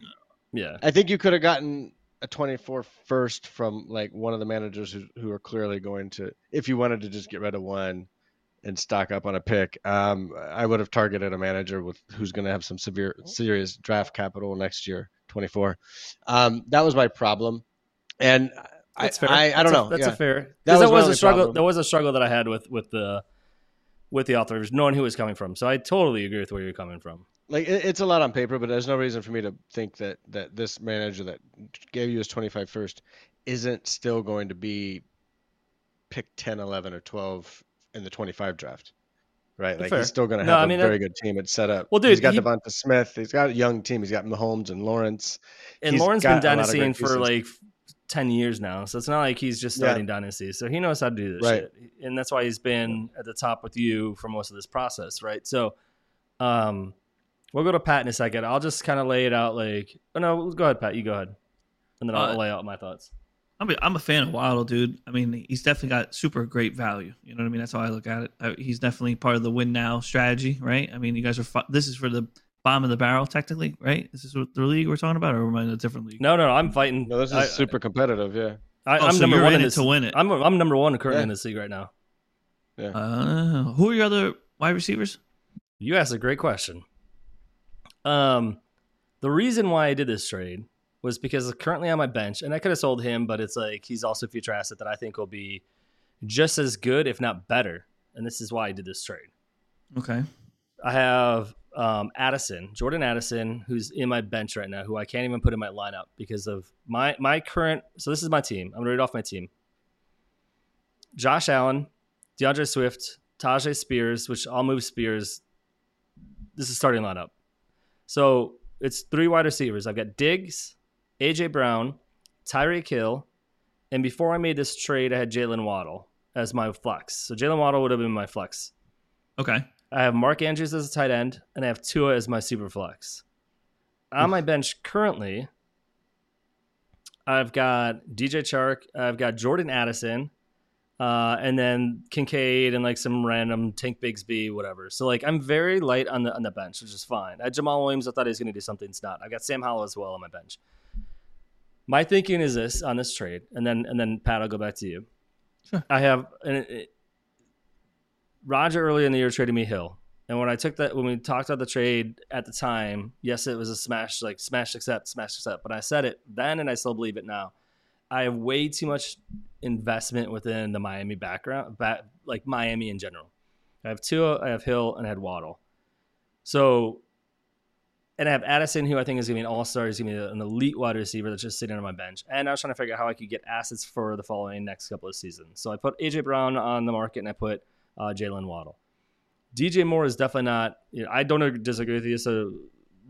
Yeah, I think you could have gotten a 24 first from like one of the managers who, who are clearly going to, if you wanted to just get rid of one and stock up on a pick, um, I would have targeted a manager with who's going to have some severe, serious draft capital next year, 24. Um, that was my problem, and I. I, I That's don't a- know. That's yeah. a fair. That Because that was was a struggle. problem. That was a struggle that I had with with the with the authors, knowing who was coming from. So I totally agree with where you're coming from. like it, it's a lot on paper, but there's no reason for me to think that that this manager that gave you his 25 first isn't still going to be pick 10, 11, or 12 in the 25 draft. Right, like Fair. he's still going to No, have I a mean, very that- good team. It's set up. Well, dude, he's got he- Devonta Smith. He's got a young team. He's got Mahomes and Lawrence. And He's Lauren's been a lot of dynastying for like ten years now, so it's not like he's just Yeah. starting dynasty. So he knows how to do this Right. shit, and that's why he's been at the top with you for most of this process, right? So, um, We'll go to Pat in a second. I'll just kind of lay it out like. Oh no, go ahead, Pat. You go ahead, and then I'll Uh, lay out my thoughts. I'm a, I'm a fan of Waddle, dude. I mean, he's definitely got super great value. You know what I mean? That's how I look at it. Uh, he's definitely part of the win now strategy, right? I mean, you guys are. Fu- this is for the bottom of the barrel, technically, right? This is this what the league we're talking about, or am I in a different league? No, no, no I'm fighting. No, this is I, super competitive. Yeah. I, Oh, I'm so number you're one in in it this. to win it. I'm I'm number one currently Yeah. in this league right now. Uh, who are your other wide receivers? You asked a great question. Um, the reason why I did this trade was because currently on my bench, and I could have sold him, but it's like he's also a future asset that I think will be just as good, if not better. And this is why I did this trade. Okay. I have um, Addison, Jordan Addison, who's in my bench right now, who I can't even put in my lineup because of my my current. So this is my team. I'm gonna read off my team: Josh Allen, DeAndre Swift, Tyjae Spears, which I'll move Spears. This is starting lineup. So it's three wide receivers. I've got Diggs, AJ Brown, Tyreek Hill, and before I made this trade, I had Jalen Waddle as my flex. So Jalen Waddle would have been my flex. Okay. I have Mark Andrews as a tight end, and I have Tua as my super flex. On my bench currently, I've got DJ Chark, I've got Jordan Addison, uh, and then Kincaid and like some random Tank Bigsby, whatever. So like I'm very light on the on the bench, which is fine. I had Jamaal Williams, I thought he was going to do something. It's not. I've got Sam Howell as well on my bench. My thinking is this on this trade, and then and then Pat, I'll go back to you. Sure. I have and it, it- Roger early in the year traded me Hill. And when I took that, when we talked about the trade at the time, yes, it was a smash, like smash accept, smash accept. But I said it then, and I still believe it now. I have way too much investment within the Miami background, ba- like Miami in general. I have Tua, I have Hill, and I had Waddle. So, and I have Addison, who I think is going to be an all star. He's going to be an elite wide receiver that's just sitting on my bench. And I was trying to figure out how I could get assets for the following next couple of seasons. So I put AJ Brown on the market, and I put uh, Jalen Waddle. DJ Moore is definitely not. You know, I don't disagree with you. So,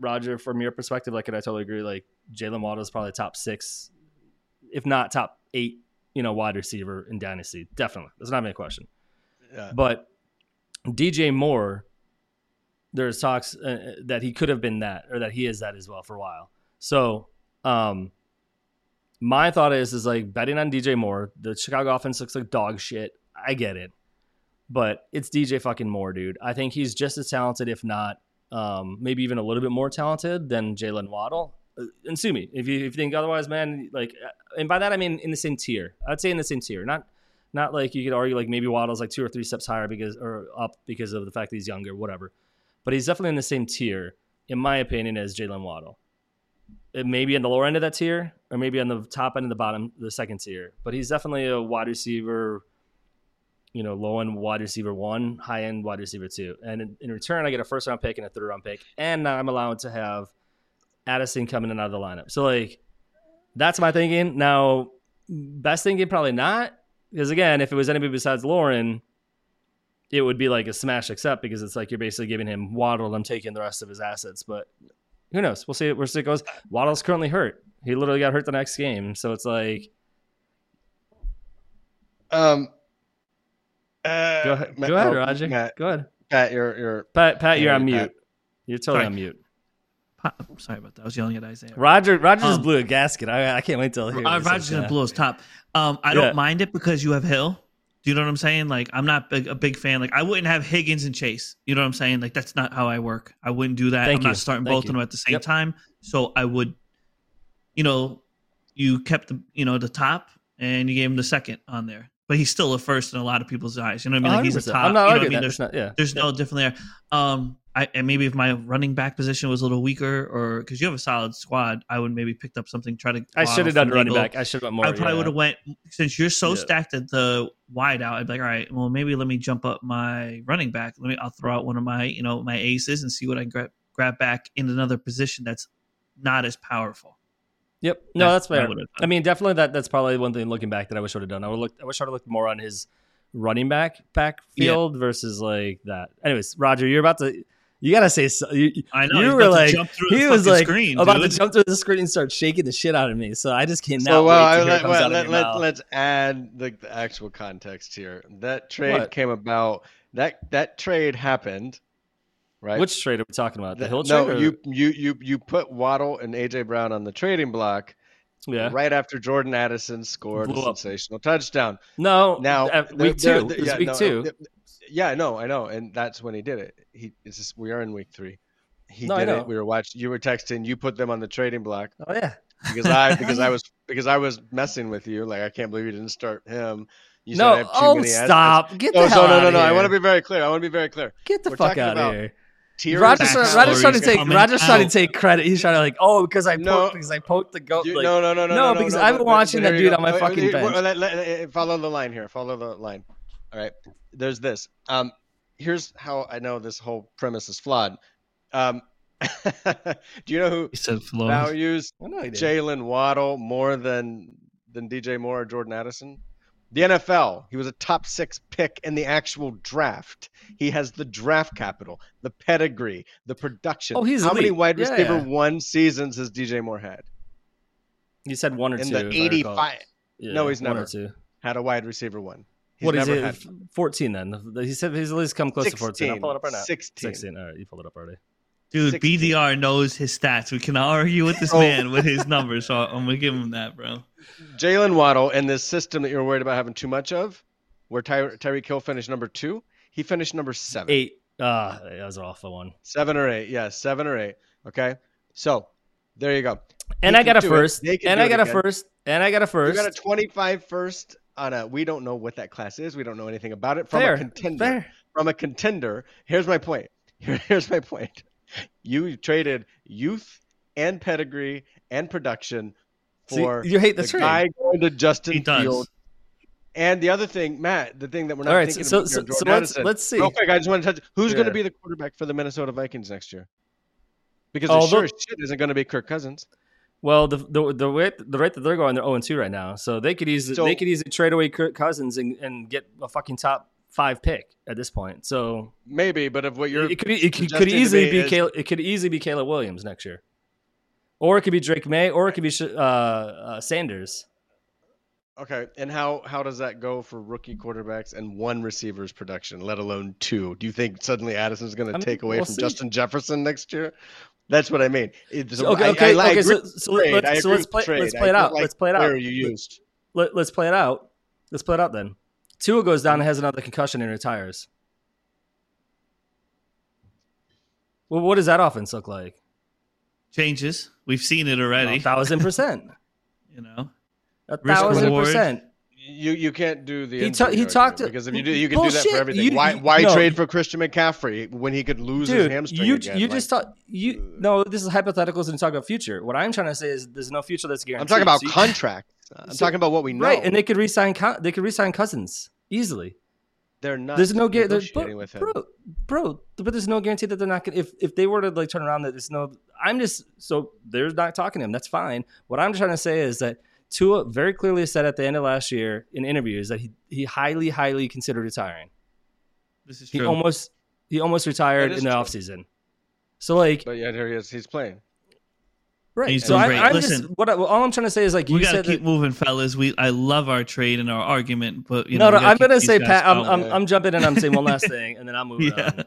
Roger, from your perspective, like, and I totally agree. Like, Jalen Waddle is probably top six, if not top eight, you know, wide receiver in dynasty. Definitely, that's not even a question. Yeah. But DJ Moore, there's talks uh, that he could have been that, or that he is that as well for a while. So, um, my thought is is like betting on DJ Moore. The Chicago offense looks like dog shit. I get it, but it's DJ fucking Moore, dude. I think he's just as talented, if not, um, maybe even a little bit more talented than Jalen Waddle. Uh, And sue me if you, if you think otherwise, man. Like, uh, and by that I mean in the same tier. I'd say in the same tier, not not like you could argue like maybe Waddle's like two or three steps higher because or up because of the fact that he's younger, whatever. But he's definitely in the same tier, in my opinion, as Jalen Waddle. Uh, it may be in the lower end of that tier, or maybe on the top end of the bottom, the second tier. But he's definitely a wide receiver, you know, low end wide receiver one, high end wide receiver two. And in, in return, I get a first round pick and a third round pick, and now I'm allowed to have Addison coming in out of the lineup. So like, that's my thinking. Now, best thinking probably not, because again, if it was anybody besides Lauren, it would be like a smash accept because it's like you're basically giving him Waddle and I'm taking the rest of his assets. But who knows? We'll see where it goes. Waddle's currently hurt. He literally got hurt the next game. So it's like, Um. Uh, go ahead, go ahead oh, Roger. Matt, Go ahead. Pat, you're you're Pat, Pat, you're Yeah, on Pat. mute. You're totally Sorry. on mute. Pa- Sorry about that. I was yelling at Isaiah. Roger, Roger just Um, blew a gasket. I, I can't wait till he Roger's gonna blow his top. Um, I Yeah. don't mind it because you have Hill. Do you know what I'm saying? Like, I'm not big, a big fan. Like, I wouldn't have Higgins and Chase. You know what I'm saying? Like, that's not how I work. I wouldn't do that. Thank I'm you. not starting Thank both you. of them at the same Yep. time. So I would, you know, you kept the, you know, the top and you gave him the second on there, but he's still a first in a lot of people's eyes. You know what I mean? Like, he's a top. I'm not you know what I arguing mean? that. There's not, yeah. there's no different there. Um, I and maybe if my running back position was a little weaker, or because you have a solid squad, I would maybe picked up something. Try to. I should have done running back. I should have more. I probably yeah. would have went since you're so Yeah. stacked at the wide out. I'd be like, all right, well maybe let me jump up my running back. Let me I'll throw out one of my you know my aces and see what I can grab grab back in another position that's not as powerful. Yep. No, That's that's what I fair. I mean, definitely that. That's probably one thing looking back that I wish I would have done. I would look. I wish I would have looked more on his running back backfield versus like that. Anyways, Roger, you're about to. You gotta say. So, you, I know You were like- jump through he the was fucking like screen, about dude. to jump through the screen and start shaking the shit out of me. So I just cannot so wait well. to I, hear it comes well, out let, of let, Let's add the, the actual context here. That trade What? came about. That that trade happened, right? Which trade are we talking about? The Hill no, trade? or- you you you you put Waddle and AJ Brown on the trading block yeah. right after Jordan Addison scored Blew a up. sensational touchdown. No, Now week two. they're- It was yeah, week no, two. Yeah, I know, I know, and that's when he did it. He it's just we are in week three. He No, did it. We were watching. You were texting. You put them on the trading block Oh yeah. because I *laughs* because I was because I was messing with you. Like I can't believe you didn't start him. You no, said I have too oh many assets. stop! Get the No, hell so no, no, no. I want to be very clear. I want to be very clear. Get the we're fuck out of here. Roger's, Roger's trying to take. Roger's trying to take credit. He's trying to like, oh, because I No. because I poked the goat. You- like, no, no, no, no, no, because no, I've been watching that dude go. on my Uh, fucking bench. Follow the line here. Follow the line. All right. There's this. Um, here's how I know this whole premise is flawed. Um, *laughs* do you know who He said values I know he did. Jalen Waddle more than than DJ Moore or Jordan Addison? The NFL. He was a top six pick in the actual draft. He has the draft capital, the pedigree, the production. Oh, he's how many wide Yeah, receiver yeah. one seasons has DJ Moore had? You said one or In two. the if I recall. 85 Yeah, No, he's never. or two. had a wide receiver one. He's What is it? had Fourteen then. He said he's at least come close to fourteen. I'll pull it up right now. 16. Sixteen. All right, you pulled it up already. Dude, 16. BDR knows his stats. We cannot argue with this *laughs* Oh. man with his numbers, so I'm gonna give him that, bro. Jalen Waddle and this system that you're worried about having too much of, where Ty- Tyreek Hill finished number two, he finished number seven. Eight. Ah, that was an awful one. Seven or eight. Yeah, seven or eight. Okay. So there you go. And He I got can a do it. first. They can And I it got a first. And I got a first. You first. got a 25 first on a, we don't know what that class is. We don't know anything about it. From Fair. a contender. Fair. From a contender. Here's my point. Here- *laughs* here's my point. You traded youth and pedigree and production See, for you hate the, the trade. guy going to Justin He. Fields. And the other thing, Matt, the thing that we're not All right, thinking so about so, here, so let's let's see. Real quick, I just want to touch who's going to be the quarterback for the Minnesota Vikings next year? Because it sure they'll- shit isn't going to be Kirk Cousins. Well, the the the rate the rate that they're going, they're zero two right now. So they could easily So- they could easily trade away Kirk Cousins and, and get a fucking top five pick at this point. So Maybe, but if what you're it could it could, could easily be is- Caleb, it could easily be Caleb Williams next year, or it could be Drake Maye, or it could be uh, uh, Sanders. okay, and how how does that go for rookie quarterbacks and one receiver's production, let alone two? Do you think suddenly Addison's going to take away we'll from see. Justin Jefferson next year? That's what I mean. It's, So, okay, I- okay, I- I okay. agree So, so, the let's, I so let's play let's play it out. like let's play it out. Where you used? Let, let's play it out. Let's play it out then. Tua goes down and has another concussion and retires. Well, what does that offense look like? Changes. We've seen it already. A thousand percent. *laughs* You know. A Risk thousand reward. percent. You you can't do the He ta- he talked to- because if you do you can do that for everything. You- why you- why no. trade for Christian McCaffrey when he could lose his Dude, hamstring you again? you Like, just thought you no. This is hypotheticals and talk about future. What I'm trying to say is there's no future that's guaranteed. I'm talking about So you- *laughs* I'm So- talking about what we know. right, and they could resign. They could resign Cousins easily. they're not. There's no guarantee, him. bro, bro. But there's no guarantee that they're not gonna. If if they were to like turn around, that there's no. I'm just so they're not talking to him. That's fine. What I'm trying to say is that Tua very clearly said at the end of last year in interviews that he he highly highly considered retiring. This is true. He almost he almost retired in the true. offseason. So like But yet here he is. He's playing. right. He's so doing I, great. I'm Listen. just what I, all I'm trying to say is like we you gotta said keep that, moving, fellas. We I love our trade and our argument, but you no, know, no. we gotta I'm gonna say Pat. I'm. I'm I'm jumping in. And I'm saying one last *laughs* thing, and then I'm moving Yeah. on.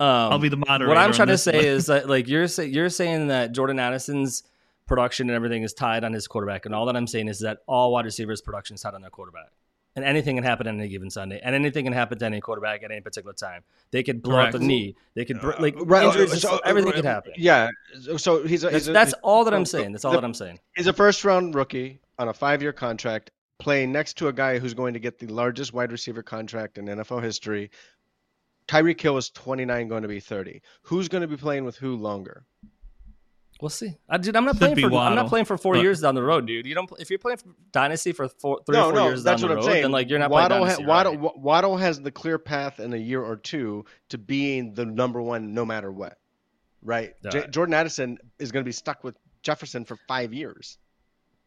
Um, I'll be the moderator. what I'm trying to say one. is that like you're say, you're saying that Jordan Addison's production and everything is tied on his quarterback, and all that I'm saying is that all wide receivers' production is tied on their quarterback, and anything can happen on any given Sunday, and anything can happen to any quarterback at any particular time. They could blow out the knee, they could br- uh, like Right, injuries, so- just- everything could happen. Yeah. So he's a, That's, he's a, that's all that I'm saying. That's all the- that I'm saying. He's a first round rookie on a five year contract, playing next to a guy who's going to get the largest wide receiver contract in NFL history. Tyreek Hill is 29, going to be 30. Who's going to be playing with who longer? We'll see. I dude, I'm not Should playing be for. I'm not playing for four but- years down the road, dude. You don't. If you're playing for dynasty for four, three no, or four no, years that's down what the I'm road, saying. then like you're not Waddle, playing ha- dynasty. Waddle, right? Wa- Waddle has the clear path in a year or two to being the number one, no matter what. Right? J- Right. Jordan Addison is going to be stuck with Jefferson for five years.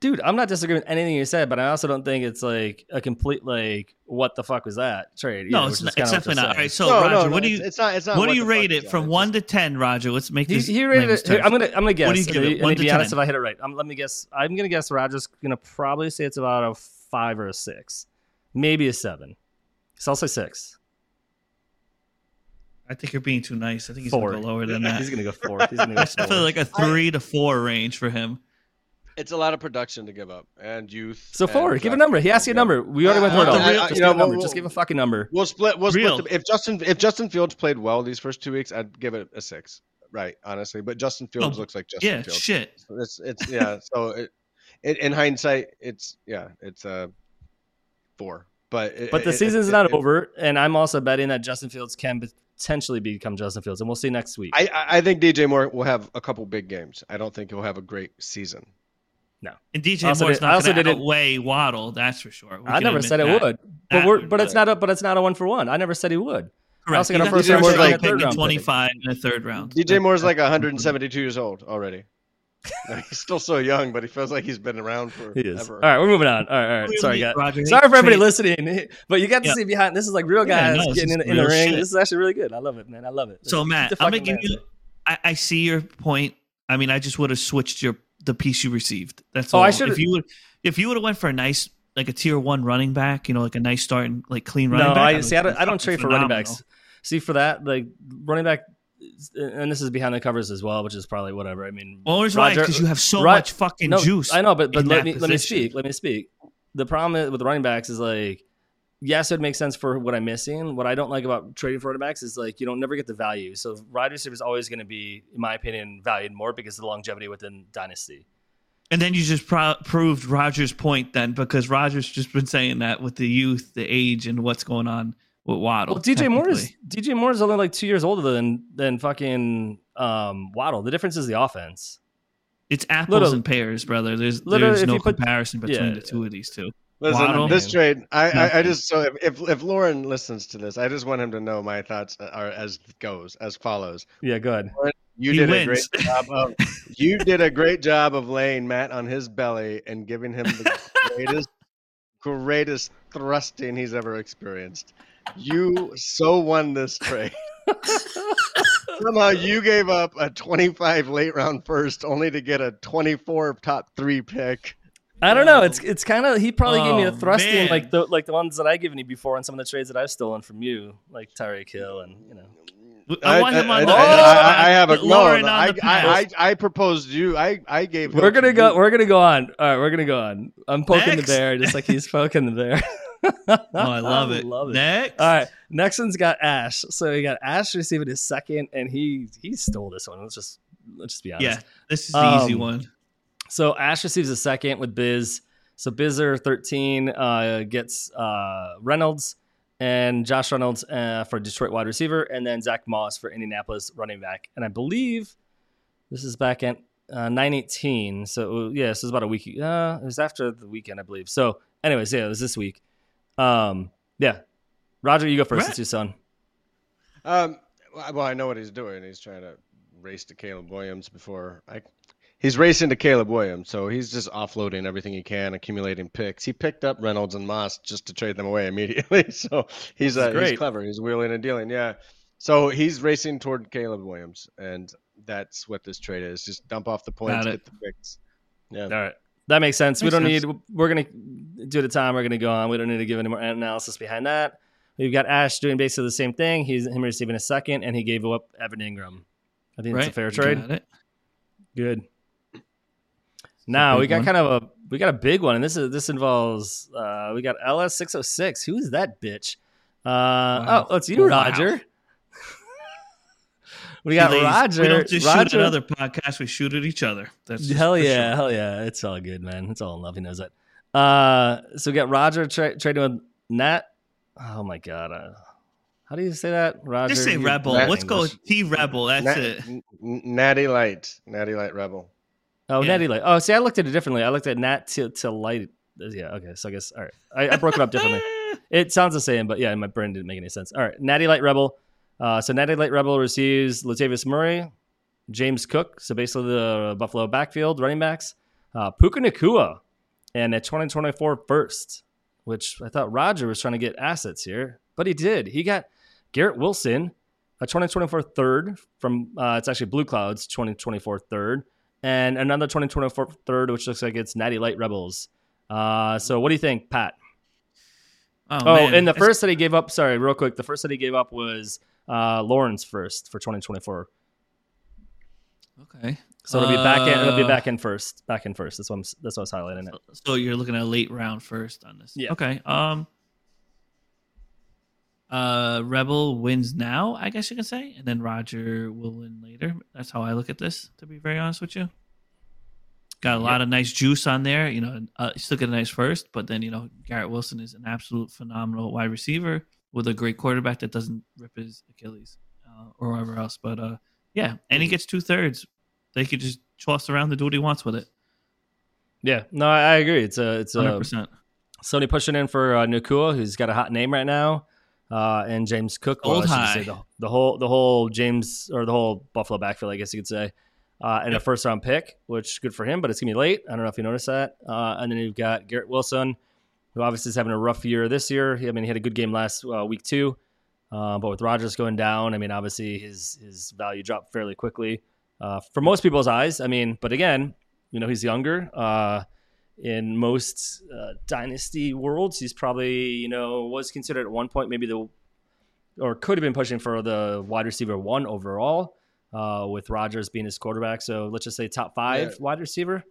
Dude, I'm not disagreeing with anything you said, but I also don't think it's like a complete like what the fuck was that trade? no, either, it's, not, it's definitely not. All saying. right, so no, Roger, no, no, what do you It's not. It's not. what do you rate it from one to ten, Roger? Let's make He, this. he rated it. here. I'm gonna I'm gonna guess. What do you give it? One to to be honest, 10? if I hit it right, I'm, let me guess. I'm gonna guess. Roger's gonna probably say it's about a five or a six, maybe a seven. So I'll say six. I think you're being too nice. I think he's Four. gonna go lower than *laughs* that. He's gonna go *laughs* fourth. He's gonna go That's definitely fourth. like a three to four range for him. It's a lot of production to give up and youth. So and four. Give a number. He asked you a number. We already went I- through it. Uh, I- all. I- Just you give know, a number. we'll- Just give a fucking number. We'll split. We'll Real. split. The, if Justin if Justin Fields played well these first two weeks, I'd give it a six. Right, honestly. But Justin Fields Oh, looks like Justin Yeah, Fields. shit. So It's it's yeah. *laughs* So it, it, in hindsight, it's yeah, it's a four. But it, But the it- season's it- not it- over, and I'm also betting that Justin Fields can potentially become Justin Fields, and we'll see next week. I I- I think DJ Moore will have a couple big games. I don't think he'll have a great season. And DJ Also Moore's did- not also going to didn't- outweigh Waddle. That's for sure. We I never admit said it that. would, but That we're would but be it's not a but it's not a one for one. I never said he would. Correct. also got a first round DJ pick Moore's and third round in pick. 25 in the third round. DJ Moore's like 172 years old already. *laughs* he's still so young, but he feels like he's been around for He is. ever. All right, we're moving on. All right, all right. Sorry, guys. Roger, Sorry for everybody listening, *laughs* but you got to Yeah. see behind. This is like real Yeah, guys no, this getting in, is in the ring. shit. This is actually really good. I love it, man. I love it. So Keep Matt, I'm gonna fucking give you. I, I see your point. I mean, I just would have switched your the piece you received. That's Oh, all. I should've- If you would, if you would have went for a nice like a tier one running back, you know, like a nice starting like clean running No, back. I would see. I don't, I don't trade for running backs. See, for that, like running back, and this is behind the covers as well, which is probably whatever. I mean, Well, reason why because you have so much fucking no, juice. I know, but but let me let me speak. Let me speak. The problem with running backs is like, yes, it makes sense for what I'm missing. What I don't like about trading for running backs is like you don't never get the value. So wide receiver is always going to be, in my opinion, valued more because of the longevity within dynasty. And then you just pro- proved Rogers' point then because Rogers just been saying that with the youth, the age, and what's going on with Waddle. Well, DJ Moore is. DJ Moore is only like two years older than than fucking um, Waddle. The difference is the offense. It's apples Little- and pears, brother. There's there's no you put- comparison between yeah. the two of these two. Listen, Waddle. this trade, I, I, I just so if, if Lauren listens to this, I just want him to know my thoughts are as goes as follows. Yeah, good. You He did wins. a great job of you did a great job of laying Matt on his belly and giving him the greatest greatest thrusting he's ever experienced. You so won this trade. Somehow you gave up a 25 late round first only to get a 24 top 3 pick. I don't know. It's it's kind of he probably gave me a Oh, thrusting man. like the like the ones that I've given you before and some of the trades that I've stolen from you, like Tyreek Hill and you know. I want him on I, the I, I, I have a Put no. No, I, the I, I. I proposed you. I, I gave. We're gonna to go. you. We're gonna go on. All right, we're gonna go on. I'm poking Next. the bear just like he's poking the bear. *laughs* Oh, I *laughs* love it. Love it. Next. All right, next one's got Ash. So you got Ash receiving his second, and he he stole this one. Let's just let's just be honest. Yeah, this is the easy Um, one. So Ash receives a second with Biz. So Bizzer thirteen uh, gets uh, Reynolds and Josh Reynolds uh, for Detroit wide receiver, and then Zack Moss for Indianapolis running back. And I believe this is back at uh, nine eighteen. So yeah, this is about a week. Uh, it was after the weekend, I believe. So, anyways, yeah, it was this week. Um, yeah, Roger, you go first. It's your son. Um, well, I know what he's doing. He's trying to race to Caleb Williams before I. He's racing to Caleb Williams, so he's just offloading everything he can, accumulating picks. He picked up Reynolds and Moss just to trade them away *laughs* immediately. So he's This uh, great. he's clever. He's wheeling and dealing. Yeah. So he's racing toward Caleb Williams, and that's what this trade is. Just dump off the points, get the picks. Yeah. All right. That makes sense. we don't sense. need, we're going to, due the time, we're going to go on. We don't need to give any more analysis behind that. We've got Ash doing basically the same thing. He's him receiving a second, and he gave up Evan Engram. I think Right. it's a fair You trade. got it. Good. Now we got one. kind of a we got a big one, and this is this involves uh, we got LS six oh six. Who's that bitch? Uh, Oh, it's you, Wow. Roger. *laughs* we got Ladies, Roger. We don't just shoot at other podcasts. We shoot at each other. That's just Hell yeah, sure. hell yeah. It's all good, man. It's all in love. He knows that. Uh, so we got Roger tra- trading with Nat. Oh my god. Uh, how do you say that, Roger? Just say rebel. Nat Let's go English. with T rebel. That's Nat- it. N- N- Natty Light, Natty Light Rebel. Oh, Yeah. Natty Light. Oh, see, I looked at it differently. I looked at Nat to, to light. Yeah, okay. So I guess all right. I, I broke it up differently. *laughs* It sounds the same, but yeah, my brain didn't make any sense. All right, Natty Light Rebel. Uh, so Natty Light Rebel receives Latavius Murray, James Cook, so basically the Buffalo backfield running backs, uh, Puka Nacua, and a 2024 first, which I thought Roger was trying to get assets here, but he did. He got Garrett Wilson, a 2024 third from uh, it's actually Blue Clouds 2024 third, and another 2024 third, which looks like it's Natty Light Rebels. Uh, so what do you think, Pat? Oh, Oh, and the first that he gave up, sorry, real quick, the first that he gave up was uh, Lawrence first for 2024. Okay. So it'll be back in. It'll be Uh, back in first. Back in first. That's what I'm. That's what I was highlighting it. So, so you're looking at a late round first on this. Yeah. Okay. Um. Uh, Rebel wins now, I guess you can say, and then Roger will win later. That's how I look at this. To be very honest with you, got a lot of nice juice on there. You know, uh, still get a nice first, but then you know Garrett Wilson is an absolute phenomenal wide receiver with a great quarterback that doesn't rip his Achilles uh, or whatever else. But uh, yeah, and he gets two thirds. They could just toss around and do what he wants with it. Yeah. No, I, agree. It's a. It's a. percent. Sony pushing in for uh, Nacua, who's got a hot name right now, uh, and James Cook. Old high. say the, the whole the whole James or the whole Buffalo backfield, I guess you could say, uh, and a first round pick, which is good for him, but it's gonna be late. I don't know if you noticed that. Uh, and then you've got Garrett Wilson, who obviously is having a rough year this year. I mean, he had a good game last uh, week too, uh, but with Rodgers going down, I mean, obviously his his value dropped fairly quickly uh, for most people's eyes. I mean, but again, you know, he's younger. In most uh, dynasty worlds, he's probably you know was considered at one point maybe the or could have been pushing for the wide receiver one overall. Uh, with Rodgers being his quarterback, so let's just say top five Yeah. wide receiver.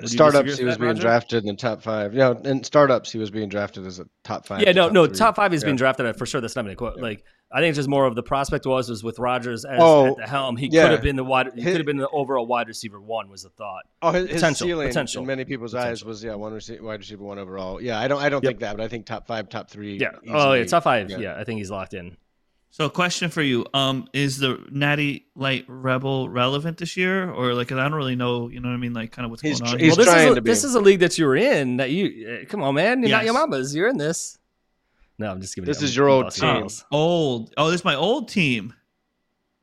you startups, he was that, being Roger? drafted in the top five. You know, in startups, he was being drafted as a top five. Yeah, no, no, three. top five he's Yeah. been drafted at for sure. That's not even a quote. Yeah. Like I think it's just more of the prospect was was with Rodgers as Oh, at the helm. He yeah. could have been the wide. He could have been the overall wide receiver one. Was the thought. Oh, his, his Potential, ceiling potential, in many people's eyes was yeah, one rece- wide receiver, one overall. Yeah, I don't, I don't Yep. think that, but I think top five, top three. Yeah. oh, yeah. Top five. Yeah. Yeah. I think he's locked in. So, question for you: Um, is the Natty Light Rebel relevant this year, or like I don't really know? You know what I mean? Like, kind of what's He's going on. he's well, this is trying a, to be. this is a league that you were in. That you uh, come on, man. You're not your mama's. You're in this. No, I'm just giving. This you- is I'm your old team. balls. old. Oh, this is my old team.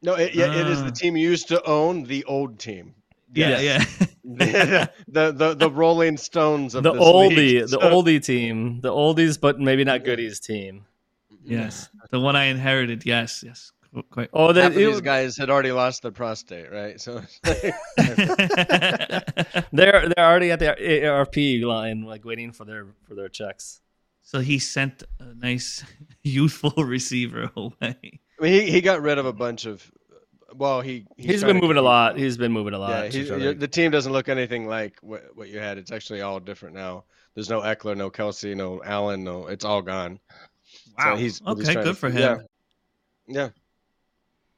No, it, yeah, it is Ah. the team you used to own, the old team. Yeah, yeah. the, *laughs* the the the Rolling Stones of The this oldie, league. the So- oldie team, the oldies, but maybe not goodies team. Yes, the one I inherited. Yes, yes. Quite. Oh, Half that of these guys had already lost their prostate, right? So *laughs* they're they're already at the ARP line, like waiting for their for their checks. so he sent a nice *laughs* youthful receiver away. I mean, he, he got rid of a bunch of. Well, he he's trying been to moving a lot. He's been moving a lot. Yeah, to he's, try to- you're- the team doesn't look anything like what, what you had. It's actually all different now. There's no Ekeler, no Kelce, no Allen, no. It's all gone. Wow. So he's, he's okay, good to- for him. Yeah, yeah.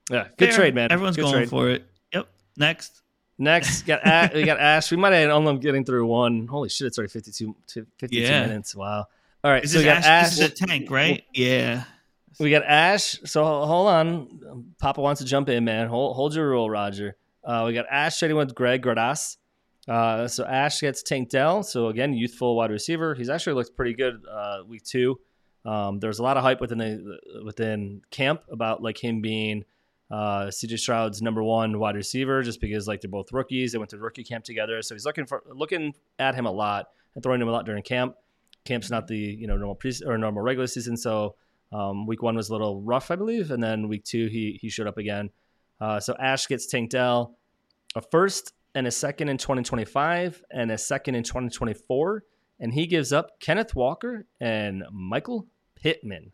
yeah, good Fair. trade, man. Everyone's Good going trade. for it. Yep. Next. Next, got A- we got *laughs* Ash. We might have only getting through one. Holy shit! It's already 52, 52 Yeah. minutes. Wow. All right, Is so we this, got Ash, Ash. this is a tank, right? Yeah. We got Ash. So hold on. Papa wants to jump in, man. Hold, hold your rule, Roger. Uh, we got Ash trading with Greg Gradas. Uh, so Ash gets Tank Dell. So again, youthful wide receiver. He's actually looked pretty good uh, week two. Um, there's a lot of hype within the within camp about like him being uh, CJ Stroud's number one wide receiver, just because like they're both rookies. They went to rookie camp together, so he's looking for looking at him a lot and throwing him a lot during camp. Camp's not the you know normal pre or normal regular season, so um, week one was a little rough, I believe, and then week two he he showed up again. Uh, so Ash gets Tank Dell, a first and a second in 2025 and a second in 2024, and he gives up Kenneth Walker and Michael Pittman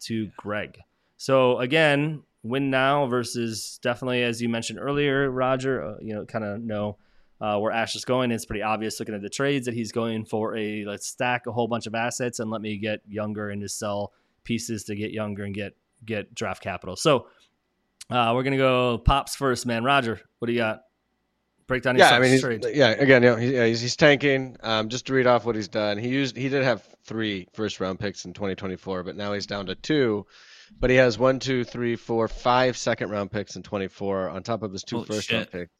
to Greg. So again, win now versus definitely as you mentioned earlier, Roger. Uh, you know, kind of know uh, where Ash is going. It's pretty obvious looking at the trades that he's going for a let's stack a whole bunch of assets and let me get younger and to sell pieces to get younger and get get draft capital. So uh, we're gonna go pops first, man. Roger, what do you got? Break down Yeah, I mean, he's, yeah. Again, you know, he, yeah, he's, he's tanking. Um, just to read off what he's done, he used he did have three first round picks in 2024, but now he's down to two. But he has one, two, three, four, five second round picks in 24 on top of his two Holy first round shit. picks.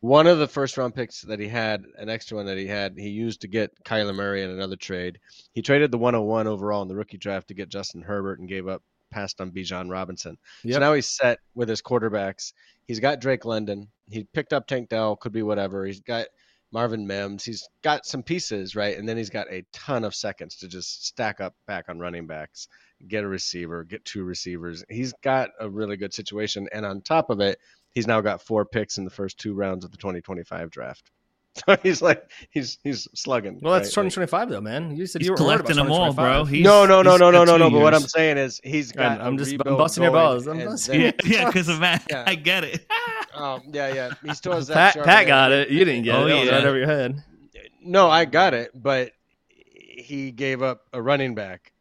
One of the first round picks that he had, an extra one that he had, he used to get Kyler Murray in another trade. He traded the 101 overall in the rookie draft to get Justin Herbert and gave up passed on Bijan Robinson. Yep. So now he's set with his quarterbacks. He's got Drake London. He picked up Tank Dell, could be whatever. He's got Marvin Mims. He's got some pieces, right? And then he's got a ton of seconds to just stack up back on running backs, get a receiver, get two receivers. He's got a really good situation. And on top of it, he's now got four picks in the first two rounds of the 2025 draft. *laughs* So he's like he's he's slugging. Well, that's right? 2025 though, man. You said He's you were collecting them all, bro. He's- no, no, no, no, no, no, no. But what I'm saying is he's got. I'm just- I'm busting your balls. I'm busting- Yeah, *laughs* yeah, because of Matt. Yeah. *laughs* I get it. Um, yeah, yeah. He still has that. Pat, Pat got it. You didn't get Oh, it. It yeah. right over your head. No, I got it, but he gave up a running back.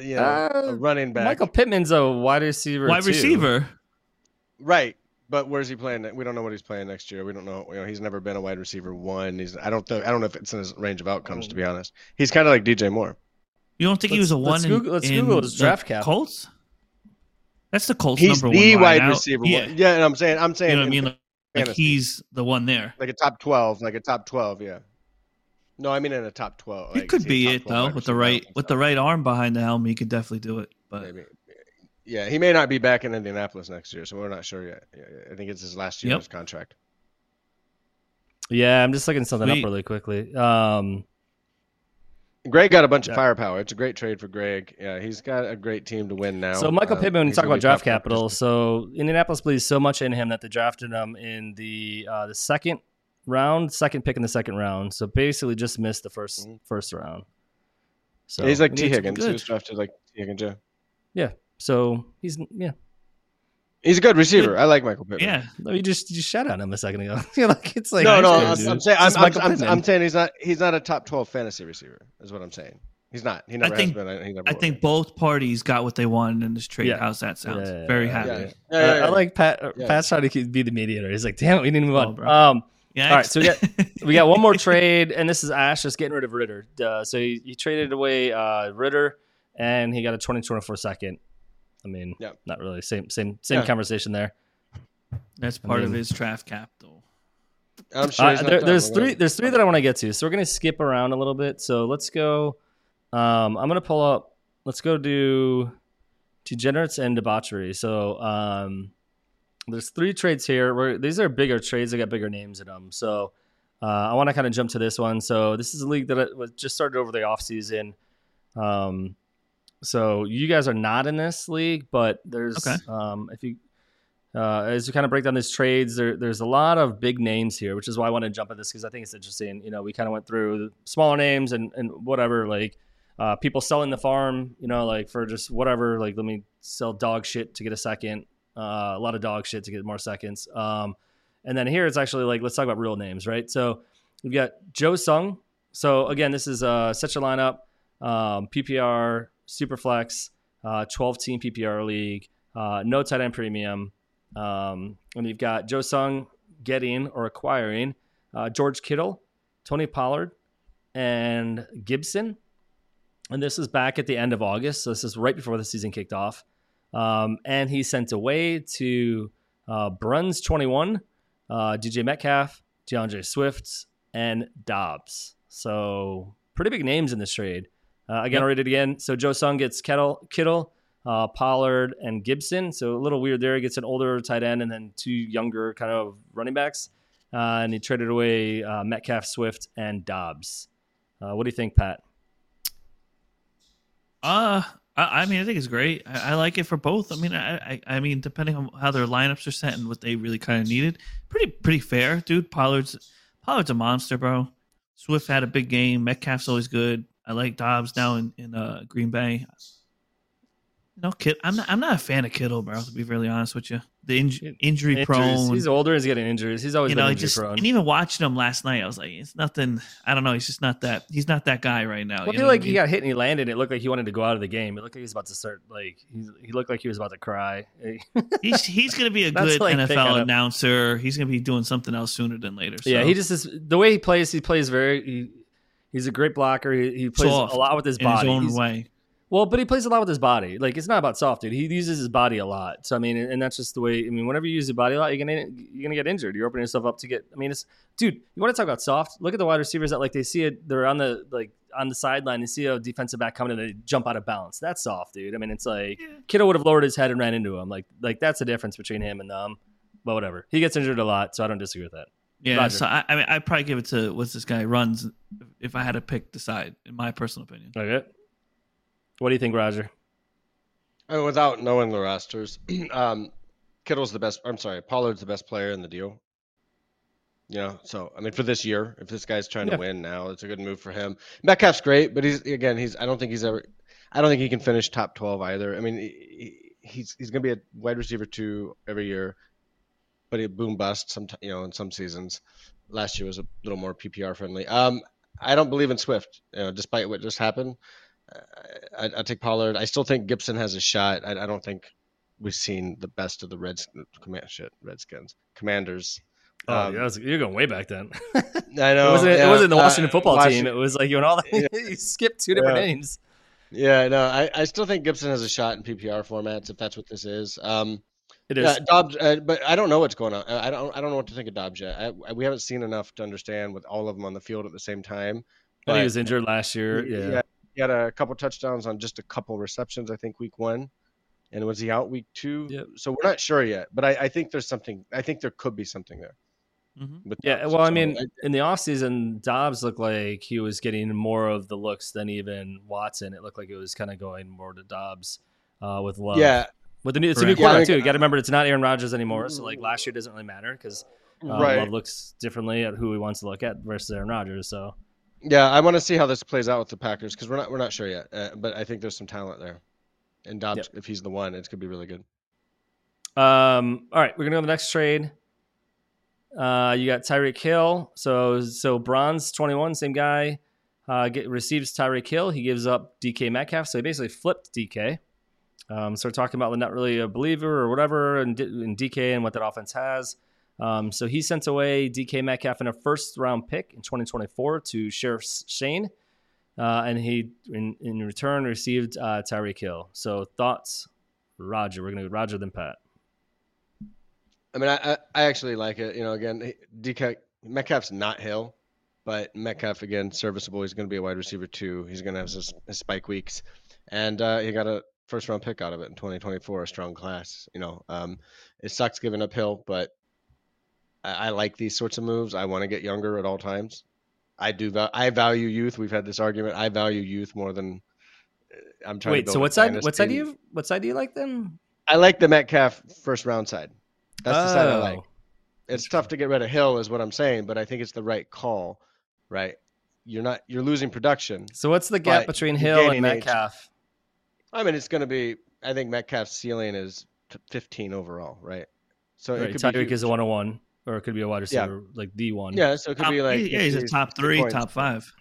You know, a Uh, running back. Michael Pittman's a wide receiver. Wide too. receiver. Right. But where's he playing? We don't know what he's playing next year. We don't know. You know, he's never been a wide receiver one. He's. I don't think. I don't know if it's in his range of outcomes. To be mm. honest, he's kind of like DJ Moore. You don't think he Let's- was a one let's in, Google- let's in Google his the draft cap. Colts? That's the Colts He's number the one wide wideout. receiver. Yeah, one. Yeah, and I'm saying. I'm you saying. know what I mean. Like, like he's the one there. like a top twelve, like a top twelve. Yeah. No, I mean in a top twelve. It like, could be it though. With the receiver, I don't right with the right arm behind the helm, he could definitely do it. But Maybe. Yeah, he may not be back in Indianapolis next year, so we're not sure yet. I think it's his last year Yep. of his contract. Yeah, I'm just looking something Sweet. up really quickly. Um, Greg got a bunch of firepower. It's a great trade for Greg. Yeah, he's got a great team to win now. so Michael Uh, Pittman, when you talk about draft capital, competition. so Indianapolis believes so much in him that they drafted him in the uh, the second round, second pick in the second round. So basically, just missed the 1st Mhm. first round. So he's like Tee Higgins. He was drafted like Tee Higgins. Yeah, Yeah. So he's yeah. he's a good receiver. I like Michael Pittman. yeah, No, you just you shut on him a second ago. *laughs* You're like it's like no, no, I I'm, I'm saying I'm, I'm, I'm, I'm saying he's not he's not a top twelve fantasy receiver. Is what I'm saying. He's not. He never think- has been. He never I will think be. both parties got what they wanted in this trade. Yeah. How's that sound? Yeah, yeah, Very yeah, happy. Yeah, Yeah, yeah. Uh, Yeah, yeah, I like Pat. uh, Yeah. Pat's trying to be the mediator. He's like, damn it, we didn't move Oh, on. bro. um, all All right, so we got *laughs* we got one more trade, and this is Ash just getting rid of Ridder. Uh, so he, he traded away uh, Ridder, and he got a 2024 second. I mean, Yep. not really. Same same same Yeah. conversation there. That's part of mean- his draft capital. I'm sure. Uh, there, there's three. gonna- There's three that I want to get to. So we're gonna skip around a little bit. So let's go. Um, I'm gonna pull up. Let's go do degenerates and debauchery. So um, there's three trades here. Where these are bigger trades. They got bigger names in them. So uh, I want to kind of jump to this one. So this is a league that was just started over the off season. Um, so you guys are not in this league, but there's Okay. um, if you uh, as we kind of break down these trades, there, there's a lot of big names here, which is why I want to jump at this because I think it's interesting. You know, we kind of went through smaller names and, and whatever, like uh, people selling the farm, you know, like for just whatever, like let me sell dog shit to get a second, uh, a lot of dog shit to get more seconds. Um, and then here it's actually like, let's talk about real names, right? So we've got Joe Sung. So again, this is uh, such a lineup, um, PPR, Superflex, uh, 12 team PPR league, uh, no tight end premium. Um, and you've got Joe Sung getting or acquiring uh, George Kittle, Tony Pollard, and Gibson. And this is back at the end of August. So this is right before the season kicked off. Um, and he sent away to uh, Bruns 21, uh, DJ Metcalf, DeAndre Swift, and Dobbs. So pretty big names in this trade. Uh, again, Yep. I'll read it again. So Joe Sung gets Kettle, Kittle, uh, Pollard, and Gibson. So a little weird there. He gets an older tight end and then two younger kind of running backs. Uh, and he traded away uh, Metcalf, Swift, and Dobbs. Uh, what do you think, Pat? Uh, I, I mean, I think it's great. I, I like it for both. I mean, I, I, I mean, depending on how their lineups are set and what they really kind of needed, pretty, pretty fair, dude. Pollard's, Pollard's a monster, bro. Swift had a big game. Metcalf's always good. I like Dobbs now in in uh, Green Bay. No kid, I'm not. I'm not a fan of Kittle, bro. To be really honest with you, the inj- injury Injuries. prone. He's older. He's getting injuries. He's always you know, injury just prone. and even watching him last night, I was like, it's nothing. I don't know. He's just not that. He's not that guy right now. Well, I you know like I he got hit and he landed. It looked like he wanted to go out of the game. It looked like he was about to start. Like he, he looked like he was about to cry. *laughs* he's he's gonna be a good like NFL announcer. He's gonna be doing something else sooner than later. So. Yeah, he just is the way he plays. He plays very. He, he's a great blocker. He, he plays Soft a lot with his in his body. own He's- way. Well, but he plays a lot with his body. Like it's not about soft, dude. He uses his body a lot. So I mean, and that's just the way. I mean, whenever you use your body a lot, you're gonna you're gonna get injured. You're opening yourself up to get. I mean, it's dude. You want to talk about soft? Look at the wide receivers that like they see it. They're on the like on the sideline. They see a defensive back coming and they jump out of balance. That's soft, dude. I mean, it's like Kittle would have lowered his head and ran into him. Like like that's the difference between him and them. But whatever. He gets injured a lot, so I don't disagree with that. Yeah, Roger. so I, I mean, I'd probably give it to what's this guy runs if I had to pick the side, in my personal opinion. Okay. What do you think, Roger? I mean, without knowing the rosters, *clears throat* um, Kittle's the best. I'm sorry, Pollard's the best player in the deal. You know, so I mean, for this year, if this guy's trying Yeah. to win now, it's a good move for him. Metcalf's great, but he's again, he's I don't think he's ever, I don't think he can finish top twelve either. I mean, he, he's he's gonna be a wide receiver two every year, but it boom bust some you know in some seasons. Last year was a little more PPR friendly. Um, I don't believe in Swift, you know, despite what just happened. I, I, I take Pollard. I still think Gibson has a shot. I, I don't think we've seen the best of the Reds, command shit, Redskins, Commanders. Oh, Um, yeah, you're going way back then. *laughs* I know. it wasn't. yeah, it wasn't the uh, Washington football team. It was like you and all *laughs* that. you skipped two different Yeah. names. Yeah, no, I, I still think Gibson has a shot in PPR formats if that's what this is. Um, It is. yeah, Doubs, uh, but I don't know what's going on. I I don't I don't know what to think of Doubs yet. I, I- we haven't seen enough to understand with all of them on the field at the same time. But- he was injured last year. He- Yeah. he had a couple touchdowns on just a couple receptions. I think week one, and was he out week two? Yep. So we're not sure yet, but I, I think there's something. I think there could be something there. Mhm. Yeah, well, I mean, in the offseason, Doubs looked like he was getting more of the looks than even Watson. It looked like it was kind of going more to Doubs uh, with love. yeah, with the new, it's a new Correct. Yeah, quarterback too. You got to remember, it's not Aaron Rodgers anymore. So like last year doesn't really matter because uh, right. Love looks differently at who he wants to look at versus Aaron Rodgers. So Yeah, I want to see how this plays out with the Packers because we're not we're not sure yet. Uh, but I think there's some talent there, and Doubs, if he's the one, it's gonna be really good. Um, all right, we're gonna go to the next trade. Uh, you got Tyreek Hill. So so bronze twenty one, same guy. Uh, get, receives Tyreek Hill. He gives up DK Metcalf. So he basically flipped DK. Um, so talking about not really a believer or whatever, and, and DK and what that offense has. Um, so he sent away DK Metcalf in a first round pick in 2024 to Sheriff Shane, uh, and he in, in return received uh, Hill. So thoughts, Roger? We're gonna go Roger then Pat. I mean, I I, actually like it. You know, again, DK Metcalf's not Hill, but Metcalf again serviceable. He's gonna be a wide receiver too. He's gonna have his, his spike weeks, and uh, he got a first round pick out of it in 2024, a strong class. You know, um, it sucks giving up Hill, but I, I like these sorts of moves. I want to get younger at all times. I do. I value youth. We've had this argument. I value youth more than uh, I'm trying. to Wait, so what side? What side do you? What side do you like then? I like the Metcalf first round side. That's the side I like. Oh. It's tough to get rid of Hill, is what I'm saying, but I think it's the right call. Right? You're not. You're losing production. So what's the gap between Hill and Metcalf? age. Metcalf? I mean, it's going to be. I think Metcalf's ceiling is 15 overall. Right? So Right, it could be Tyreek is a 101, or it could be a wide Yeah. receiver like the one. Yeah, so it could Top- be like. yeah, he's a top three, points. top five.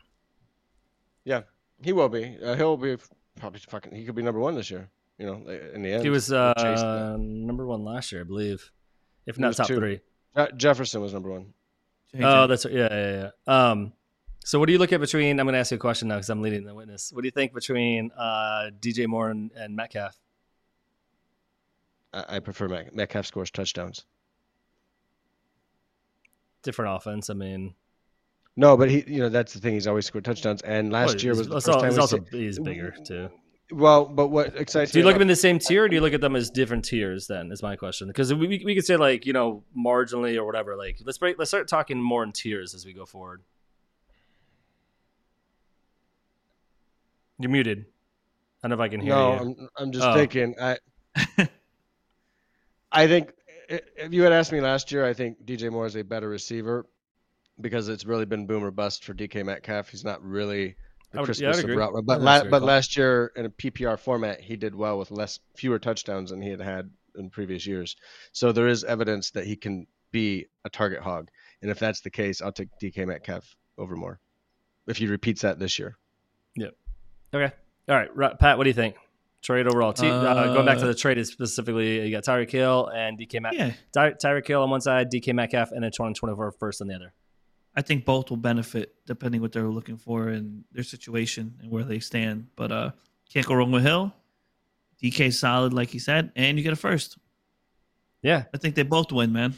Yeah, He will be. Uh, he'll be probably fucking. He could be number one this year. You know, in the end. he was We'll chase that. uh, number one last year, I believe, if not top two. three. Je- Jefferson was number one. Oh, that's yeah, yeah, yeah. Um, so what do you look at between? I'm going to ask you a question now because I'm leading the witness. What do you think between uh, DJ Moore and, and Metcalf? I, I prefer Met- Metcalf scores touchdowns. Different offense. I mean, No, but he, you know, that's the thing. He's always scored touchdowns, and last well, year was the first al- time he's also see- he's bigger too. Well, but what excites Do you look at them in the same tier, or do you look at them as different tiers? Then is my question because we, we we could say like you know marginally or whatever. Like let's break let's start talking more in tiers as we go forward. You're muted. I don't know if I can hear No, you. I'm, I'm just Oh. thinking. I, *laughs* I think if you had asked me last year, I think DJ Moore is a better receiver because it's really been boom or bust for DK Metcalf. He's not really the would- Chris yeah, Christmas agree. route. But la- but last year in a PPR format, he did well with less fewer touchdowns than he had had in previous years. So there is evidence that he can be a target hog, and if that's the case, I'll take DK Metcalf over Moore if he repeats that this year. Okay. All right, Pat. What do you think? Trade overall. T- uh, going back to Uh, the trade specifically, you got Tyreek Hill and DK Met- yeah, Ty- Tyreek Hill on one side, DK Metcalf, and a 2024 first on the other. I think both will benefit depending what they're looking for and their situation and where they stand. But uh can't go wrong with Hill. DK solid, like he said, and you get a first. Yeah, I think they both win, man.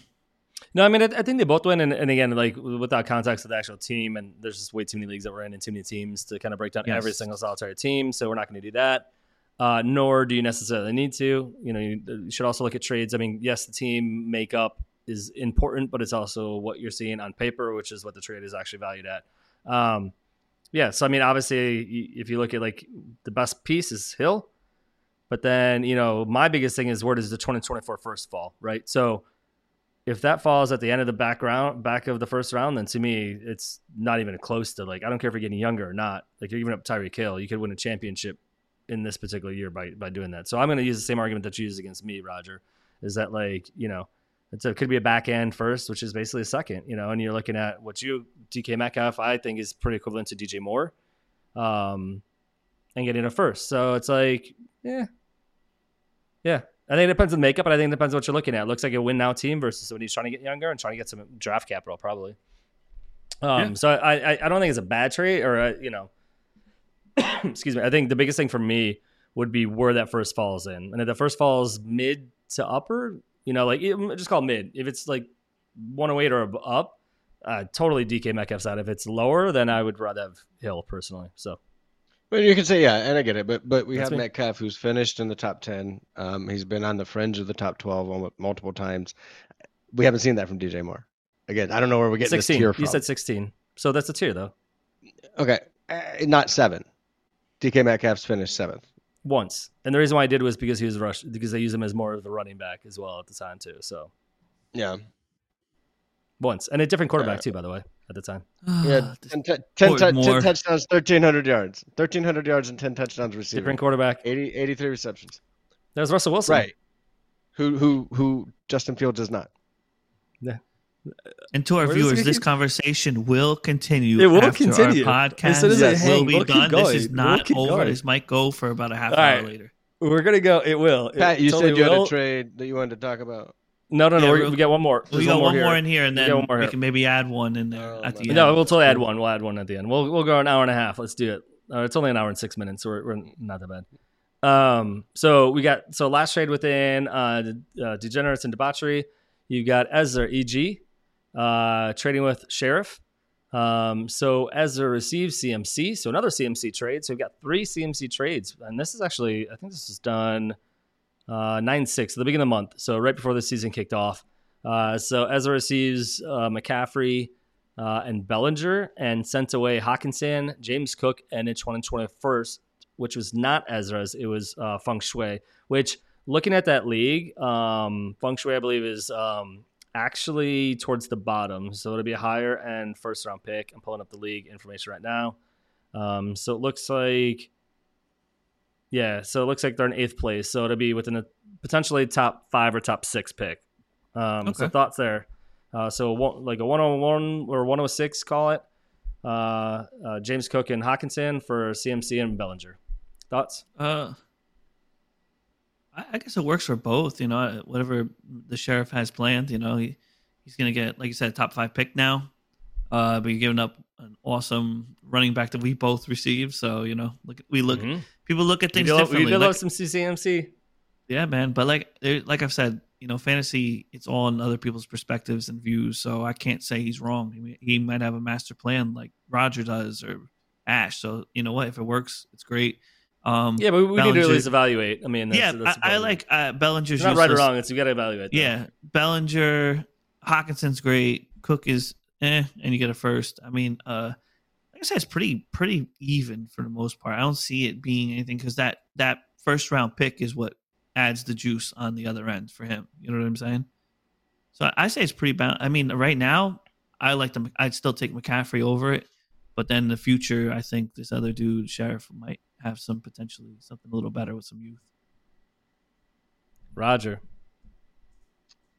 No, I mean, I, I think they both win. And, and again, like without context of the actual team, and there's just way too many leagues that we're in and too many teams to kind of break down Yes. every single solitary team. So we're not going to do that. Uh, nor do you necessarily need to. You know, you, you should also look at trades. I mean, yes, the team makeup is important, but it's also what you're seeing on paper, which is what the trade is actually valued at. Um, yeah. So I mean, obviously, if you look at like the best piece is Hill, but then you know my biggest thing is where does the 2024 first fall, right? So if that falls at the end of the back round, back of the first round, then to me, it's not even close to like I don't care if you're getting younger or not. Like you're giving up Tyreek Hill, you could win a championship in this particular year by by doing that. So I'm going to use the same argument that you use against me, Roger. Is that like you know it could be a back end first, which is basically a second, you know, and you're looking at what you DK Metcalf, I think is pretty equivalent to DJ Moore, um, and getting a first. So it's like, yeah, yeah. I think it depends on makeup, but I think it depends on what you're looking at. It looks like a win now team versus somebody who's trying to get younger and trying to get some draft capital, probably. Um, yeah. So I, I, I don't think it's a bad trade, or a, you know, *coughs* excuse me. I think the biggest thing for me would be where that first falls in, and if the first falls mid to upper, you know, like just call mid. If it's like 108 or up, uh, totally DK Metcalf's out. If it's lower, then I would rather have Hill personally. So. Well, you can say yeah, and I get it, but but we That's have me. Metcalf who's finished in the top ten. Um, he's been on the fringe of the top twelve multiple times. We haven't seen that from DJ Moore. Again, I don't know where we're getting 16. this tier from. You said sixteen, so that's a tier though. Okay, uh, not seven. DK Metcalf's finished seventh once, and the reason why I did was because he was rushed because they use him as more of a running back as well at the time too. So yeah, once and a different quarterback uh, too, by the way, at the time. *sighs* Ah, yeah, 10, 10, 10, 10 touchdowns, thirteen hundred yards, thirteen hundred yards and ten touchdowns receiving. Different quarterback, 80, 83 receptions. That was Russell Wilson, right? Who who who Justin Fields does not. Yeah. And to our Where viewers, this conversation will continue. It will continue. Our podcast as yes, will be we'll done. This is not we'll over. Going. This might go for about a half All hour right. later. We're gonna go. It will. Pat, it you totally said you will. had a trade that you wanted to talk about. No, no, no. Yeah, we get one more. There's we got one, more, more in here, and then we, we can maybe add one in there oh, at the end. No, we'll totally add one. We'll add one at the end. We'll we'll go an hour and a half. Let's do it. Uh, it's only an hour and six minutes, so we're, we're not that bad. Um, so we got so last trade within uh, uh degenerates and debauchery. You got Ezra EG uh, trading with Sheriff. Um, so Ezra receives CMC, so another CMC trade. So we've got three CMC trades, and this is actually I think this is done nine six at the beginning of the month, so right before the season kicked off. Uh, so Ezra receives uh, McCaffrey uh, and Bellinger, and sent away Hockenson, James Cook, and in 2021, which was not Ezra's, it was uh, Feng Shui. Which looking at that league, um, Feng Shui I believe is um, actually towards the bottom. So it'll be a higher end first round pick. I'm pulling up the league information right now. Um, so it looks like, yeah, so it looks like they're in eighth place. So it'll be within a potentially top five or top six pick. Um, okay. So thoughts there. Uh, so one, like a 101 or 106, call it. Uh, uh, James Cook and Hockenson for CMC and Bellinger. Thoughts? Uh, I guess it works for both. You know, whatever the sheriff has planned. You know, he he's going to get, like you said, a top five pick now. Uh, but you're giving up an awesome running back that we both received. So you know, look, we look. Mm-hmm. People look at things we differently. We like, some CCMC. Yeah, man. But like, like I've said, you know, fantasy it's all on other people's perspectives and views. So I can't say he's wrong. He, he might have a master plan like Roger does or Ash. So you know what? If it works, it's great. Um, yeah, but we Bellinger, need to at least evaluate. I mean, that's, yeah, that's I, I, like uh, Bellinger's not right or wrong. It's you got to evaluate. Yeah, Bellinger, Hockenson's great. Cook is eh, and you get a first. I mean, uh, I said, it's pretty pretty even for the most part. I don't see it being anything because that that first round pick is what adds the juice on the other end for him. You know what I'm saying? So I say it's pretty bad. I mean, right now, I like them. I'd still take McCaffrey over it, but then in the future, I think this other dude, Sheriff, might have some potentially something a little better with some youth. Roger.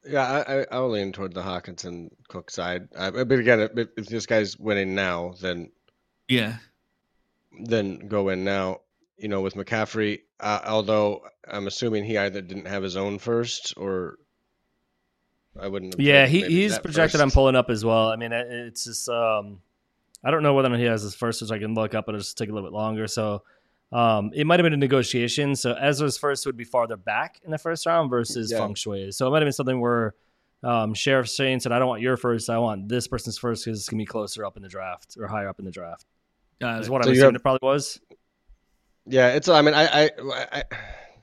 Yeah, I, I will lean toward the Hockenson Cook side. Uh, but again, if, if this guy's winning now, then yeah, then go in now. You know, with McCaffrey, uh, although I'm assuming he either didn't have his own first or I wouldn't. yeah, he, he's projected. i I'm pulling up as well. I mean, it's just um, I don't know whether or not he has his first, which I can look up, but it'll just take a little bit longer. So um, it might have been a negotiation. So Ezra's first would be farther back in the first round versus yeah. Feng Shui. So it might have been something where um, Sheriff Shane said, I don't want your first. I want this person's first because it's going to be closer up in the draft or higher up in the draft. Uh, is what so I'm assuming have, it probably was. Yeah, it's. I mean, I, I, I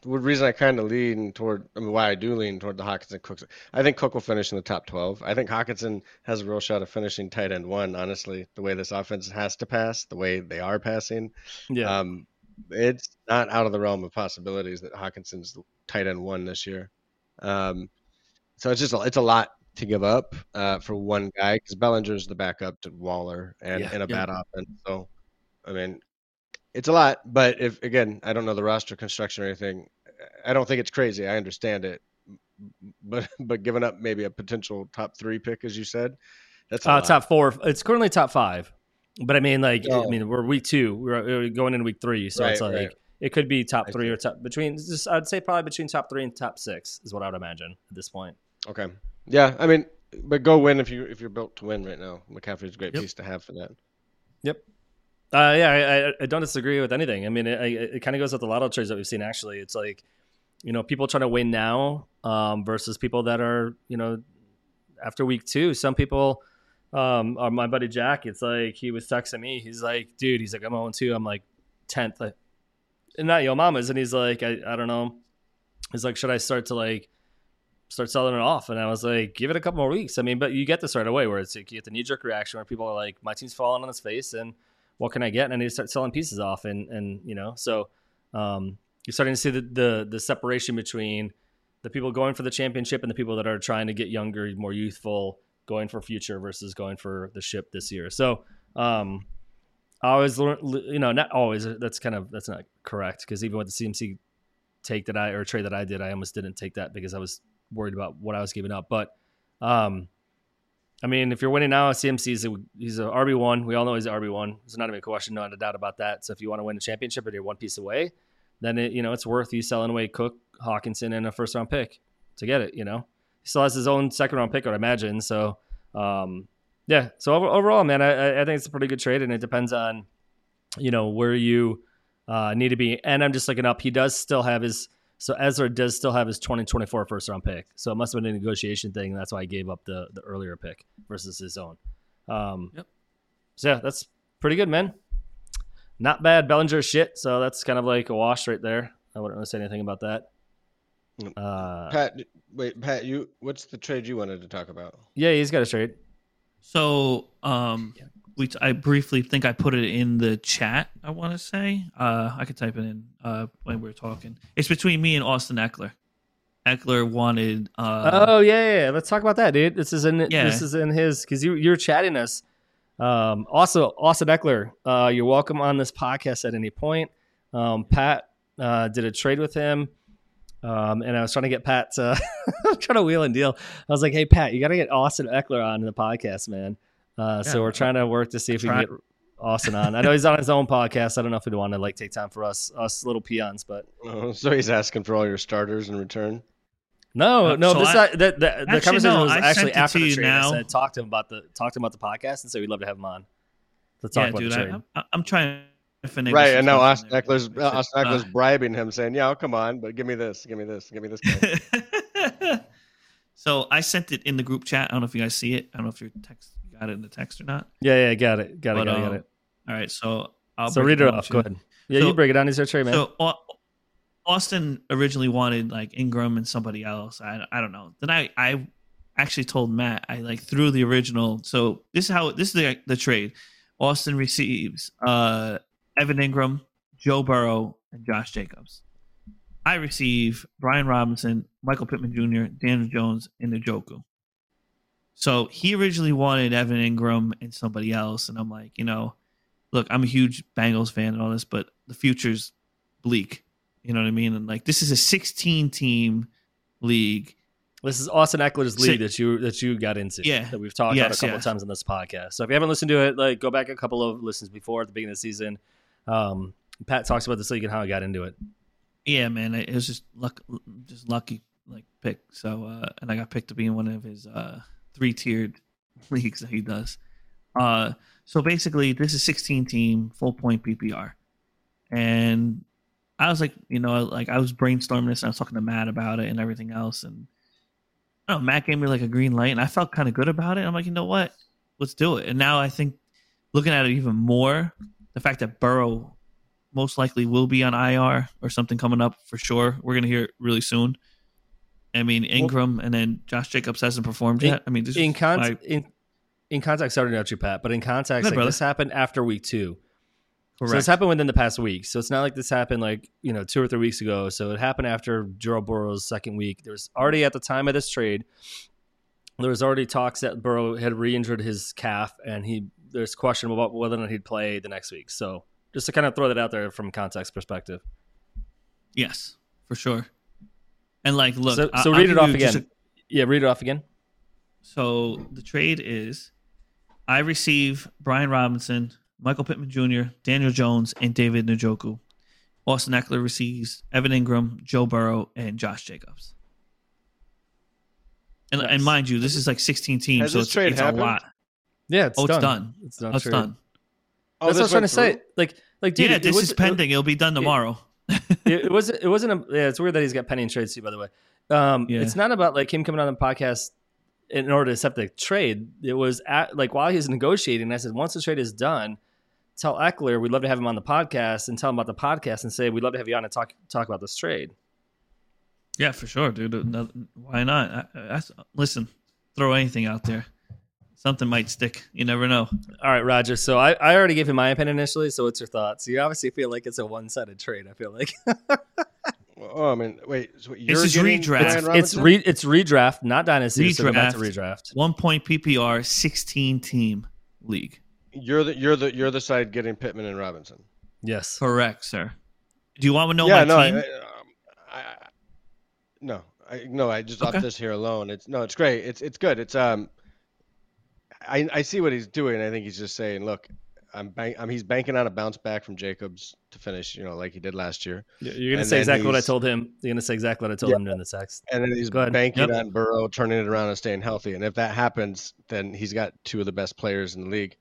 the reason I kind of lean toward, I mean, why I do lean toward the Hockenson Cooks, I think Cook will finish in the top 12. I think Hockenson has a real shot of finishing tight end one, honestly, the way this offense has to pass, the way they are passing. Yeah. Um, it's not out of the realm of possibilities that Hockenson's tight end one this year. Um, so it's just a, it's a lot to give up uh, for one guy because Bellinger's the backup to Waller and Yeah, in a yeah. bad offense. So, I mean, it's a lot. But if again, I don't know the roster construction or anything. I don't think it's crazy. I understand it, but *laughs* but giving up maybe a potential top three pick, as you said, that's a Uh, top four. It's currently top five, but I mean, like, I Oh. mean, we're week two. We're, going in week three, so it's like right. it could be top I three or top between. Just, I'd say probably between top three and top six is what I would imagine at this point. Okay. Yeah, I mean, but go win if you if you're built to win right now. McCaffrey's a great Yep. piece to have for that. Yep. Uh, yeah, I, I, don't disagree with anything. I mean, it, it, kind of goes with a lot of trades that we've seen. Actually, it's like, you know, people trying to win now um, versus people that are, you know, after week two. Some people, um, are my buddy Jack. It's like he was texting me. He's like, dude, he's like, I'm 0 2. I'm like 10th. Like, and not Yo Mama's. And he's like, I, I don't know. He's like, should I start to like start selling it off? And I was like, give it a couple more weeks. I mean, but you get this right away where it's like you get the knee jerk reaction where people are like, my team's falling on its face and what can I get? And I need to start selling pieces off. And, and, you know, so, um, you're starting to see the, the, the separation between the people going for the championship and the people that are trying to get younger, more youthful, going for future versus going for the ship this year. So, um, I always learn, you know, not always. That's kind of that's not correct because even with the CMC take that I or trade that I did, I almost didn't take that because I was worried about what I was giving up. But, um, I mean, if you're winning now, CMC is a, he's a RB one. We all know he's an RB one. It's not even a question, not a doubt about that. So if you want to win a championship and you're one piece away, then it, you know it's worth you selling away Cook, Hockenson, and a first round pick to get it. You know, he still has his own second round pick, I would imagine. So, um, yeah. So over, overall, man, I, I think it's a pretty good trade, and it depends on you know where you uh, need to be. And I'm just looking up. He does still have his. So Ezra does still have his 2024 first round pick. So it must have been a negotiation thing. And that's why I gave up the the earlier pick versus his own. Um, Yep. So yeah, that's pretty good, man. Not bad. Bellinger shit. So that's kind of like a wash right there. I wouldn't really say anything about that. Uh, Pat, wait, Pat, you what's the trade you wanted to talk about? yeah, he's got a trade. So, um, we I briefly think I put it in the chat. I want to say, uh, I could type it in uh when we are talking. It's between me and Austin Ekeler. Ekeler wanted. Uh, oh yeah, yeah. Let's talk about that, dude. This is in Yeah. this is in his because you you're chatting us. Um, also, Austin Ekeler, uh, you're welcome on this podcast at any point. Um, Pat uh, did a trade with him, um, and I was trying to get Pat to *laughs* trying to wheel and deal. I was like, "Hey, Pat, you got to get Austin Ekeler on the podcast, man." Uh, so we're trying to work to see if we can get Austin on. I know he's on his own podcast. I don't know if he'd want to like take time for us us little peons, but Oh, so he's asking for all your starters in return. No, Uh, no. so this I- the, the, the Actually, conversation no, was I actually sent it after to the you trade. I now. said talk to him about the talk to him about the podcast, and so we'd love to have him on to talk yeah, about dude, the trade. I, I, I'm trying to right, and now Austin Austin Ekeler's, uh, Austin Ekeler's bribing him, saying, "Yeah, I'll come on, but give me this, give me this, give me this." *laughs* So I sent it in the group chat. I don't know if you guys see it. I don't know if your text you got it in the text or not. yeah, yeah, got it, got it, But, got it, got um, it. All right, so I'll So read it off. Go ahead. Yeah, So- you break it down. He's your trade, man. So Austin originally wanted like Engram and somebody else. I, I don't know. Then I I actually told Matt I like threw the original. So this is how this is the the trade. Austin receives uh Evan Engram, Joe Burrow, and Josh Jacobs. I receive Brian Robinson, Michael Pittman Jr., Daniel Jones, and Njoku. So he originally wanted Evan Engram and somebody else, and I'm like, you know, look, I'm a huge Bengals fan and all this, but the future's bleak. You know what I mean? And like this is a 16 team league. this is Austin Ekeler's league that you that you got into. Yeah. that we've talked about a couple yes. times on this podcast. So if you haven't listened to it, like go back a couple of listens before at the beginning of the season. Um, Pat talks about this league and how he got into it. Yeah, man, it was just luck, just lucky like pick. So uh, and I got picked to be in one of his uh, three tiered *laughs* leagues that he does. Uh, so basically, this is 16 team full point PPR, and I was like, you know, like I was brainstorming this, and I was talking to Matt about it and everything else, and know, Matt gave me like a green light, and I felt kind of good about it. I'm like, you know what, let's do it. And now I think looking at it even more, the fact that Burrow most likely will be on IR or something coming up for sure. We're gonna hear it really soon. I mean Engram and then Josh Jacobs hasn't performed In- yet. I mean, this In con- my- in in context, sorry to interrupt you, Pat, but in context, like, brother. this happened after week two. So correct. this happened within the past week. So it's not like this happened like, you know, two or three weeks ago. So it happened after Joe Burrow's second week. There was already at the time of this trade, there was already talks that Burrow had re-injured his calf, and he there's question about whether or not he'd play the next week. So just to kind of throw that out there from context perspective. Yes, for sure. And like, look, so, so I'll read it off again. a- yeah, read it off again. so the trade is, I receive Brian Robinson, Michael Pittman Jr., Daniel Jones, and David Njoku. Austin Ekeler receives Evan Engram, Joe Burrow, and Josh Jacobs. And, Nice. and mind you, this is like 16 teams, Has so it's, trade it's a lot. Yeah, it's Oh, it's done. done. It's done. Oh, it's Trade. done. Oh, That's what I was this trying to went say. Like, like, dude, yeah, it this was- is pending. It'll be done tomorrow. *laughs* it, it wasn't. It wasn't a. Yeah, it's weird that he's got pending trades too. By the way, um, Yeah. it's not about like him coming on the podcast in order to accept the trade. It was at like while he's negotiating. I said once the trade is done, tell Ekeler we'd love to have him on the podcast and tell him about the podcast and say we'd love to have you on and talk talk about this trade. Yeah, for sure, dude. Why not? I, I, listen, throw anything out there. Something might stick. You never know. All right, Roger. So I, I already gave him my opinion initially. So what's your thoughts? You obviously feel like it's a one sided trade. I feel like *laughs* Oh, I mean, wait. So you're is redraft. Brian it's re, it's redraft, not dynasty. So go back to redraft. One point PPR, 16 team league. You're the you're the you're the side getting Pittman and Robinson. Yes. Correct, sir. Do you want to know yeah, my no, team? I, um, I, I- no, I no, I just Okay. off this here alone. It's no, it's great. It's it's good. It's um, I I see what he's doing. I think he's just saying, look, I'm bank, I'm he's banking on a bounce back from Jacobs to finish, you know, like he did last year, You're gonna And say exactly what I told him. You're gonna say exactly what I told Yeah. him during the text. and then he's banking Yep. on Burrow turning it around and staying healthy. And if that happens, then he's got two of the best players in the league.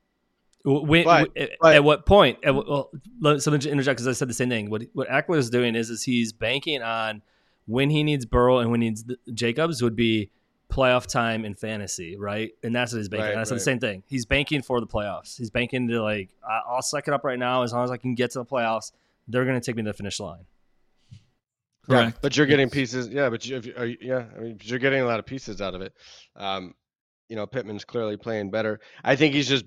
When, But- at, but- at what point? At, well, let, so let me interject because I said the same thing. What what Ekeler is doing is is he's banking on when he needs Burrow and when he needs the- Jacobs would be playoff time in fantasy, right? And that's what he's banking. Right, on. I said the same thing. He's banking for the playoffs. He's banking to like I- I'll suck it up right now as long as I can get to the playoffs. They're going to take me to the finish line. Yeah, but you're getting pieces. Yeah, but you, if you, are you, yeah, I mean, you're getting a lot of pieces out of it. Um, you know, Pittman's clearly playing better. I think he's just.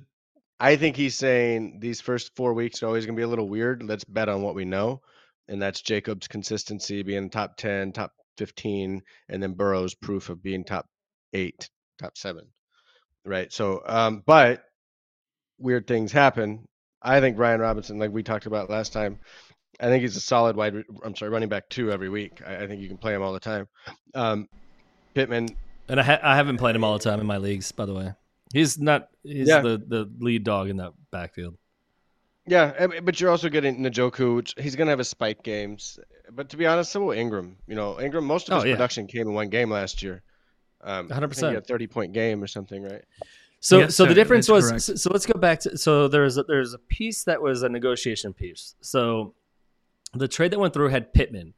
I think he's saying these first four weeks are always going to be a little weird. Let's bet on what we know, and that's Jacobs' consistency being top ten, top fifteen, and then Burrow's proof of being top eight, top seven. Right. So, um, but weird things happen. I think Brian Robinson, like we talked about last time, I think he's a solid wide. I'm sorry, running back two every week. I, I think you can play him all the time. Um, Pittman, And I, ha- I haven't played him all the time in my leagues, by the way. He's not. He's Yeah. the, the lead dog in that backfield. yeah, but you're also getting Njoku, which he's gonna have his spike games. But to be honest, so will Engram. You know, Engram. Most of Oh, his yeah. production came in one game last year. Um, I think he 100%. had a 30 point game or something, right? So, Yes, so the difference was. correct. So, so let's go back to. So there's a, there's a piece that was a negotiation piece. So the trade that went through had Pittman,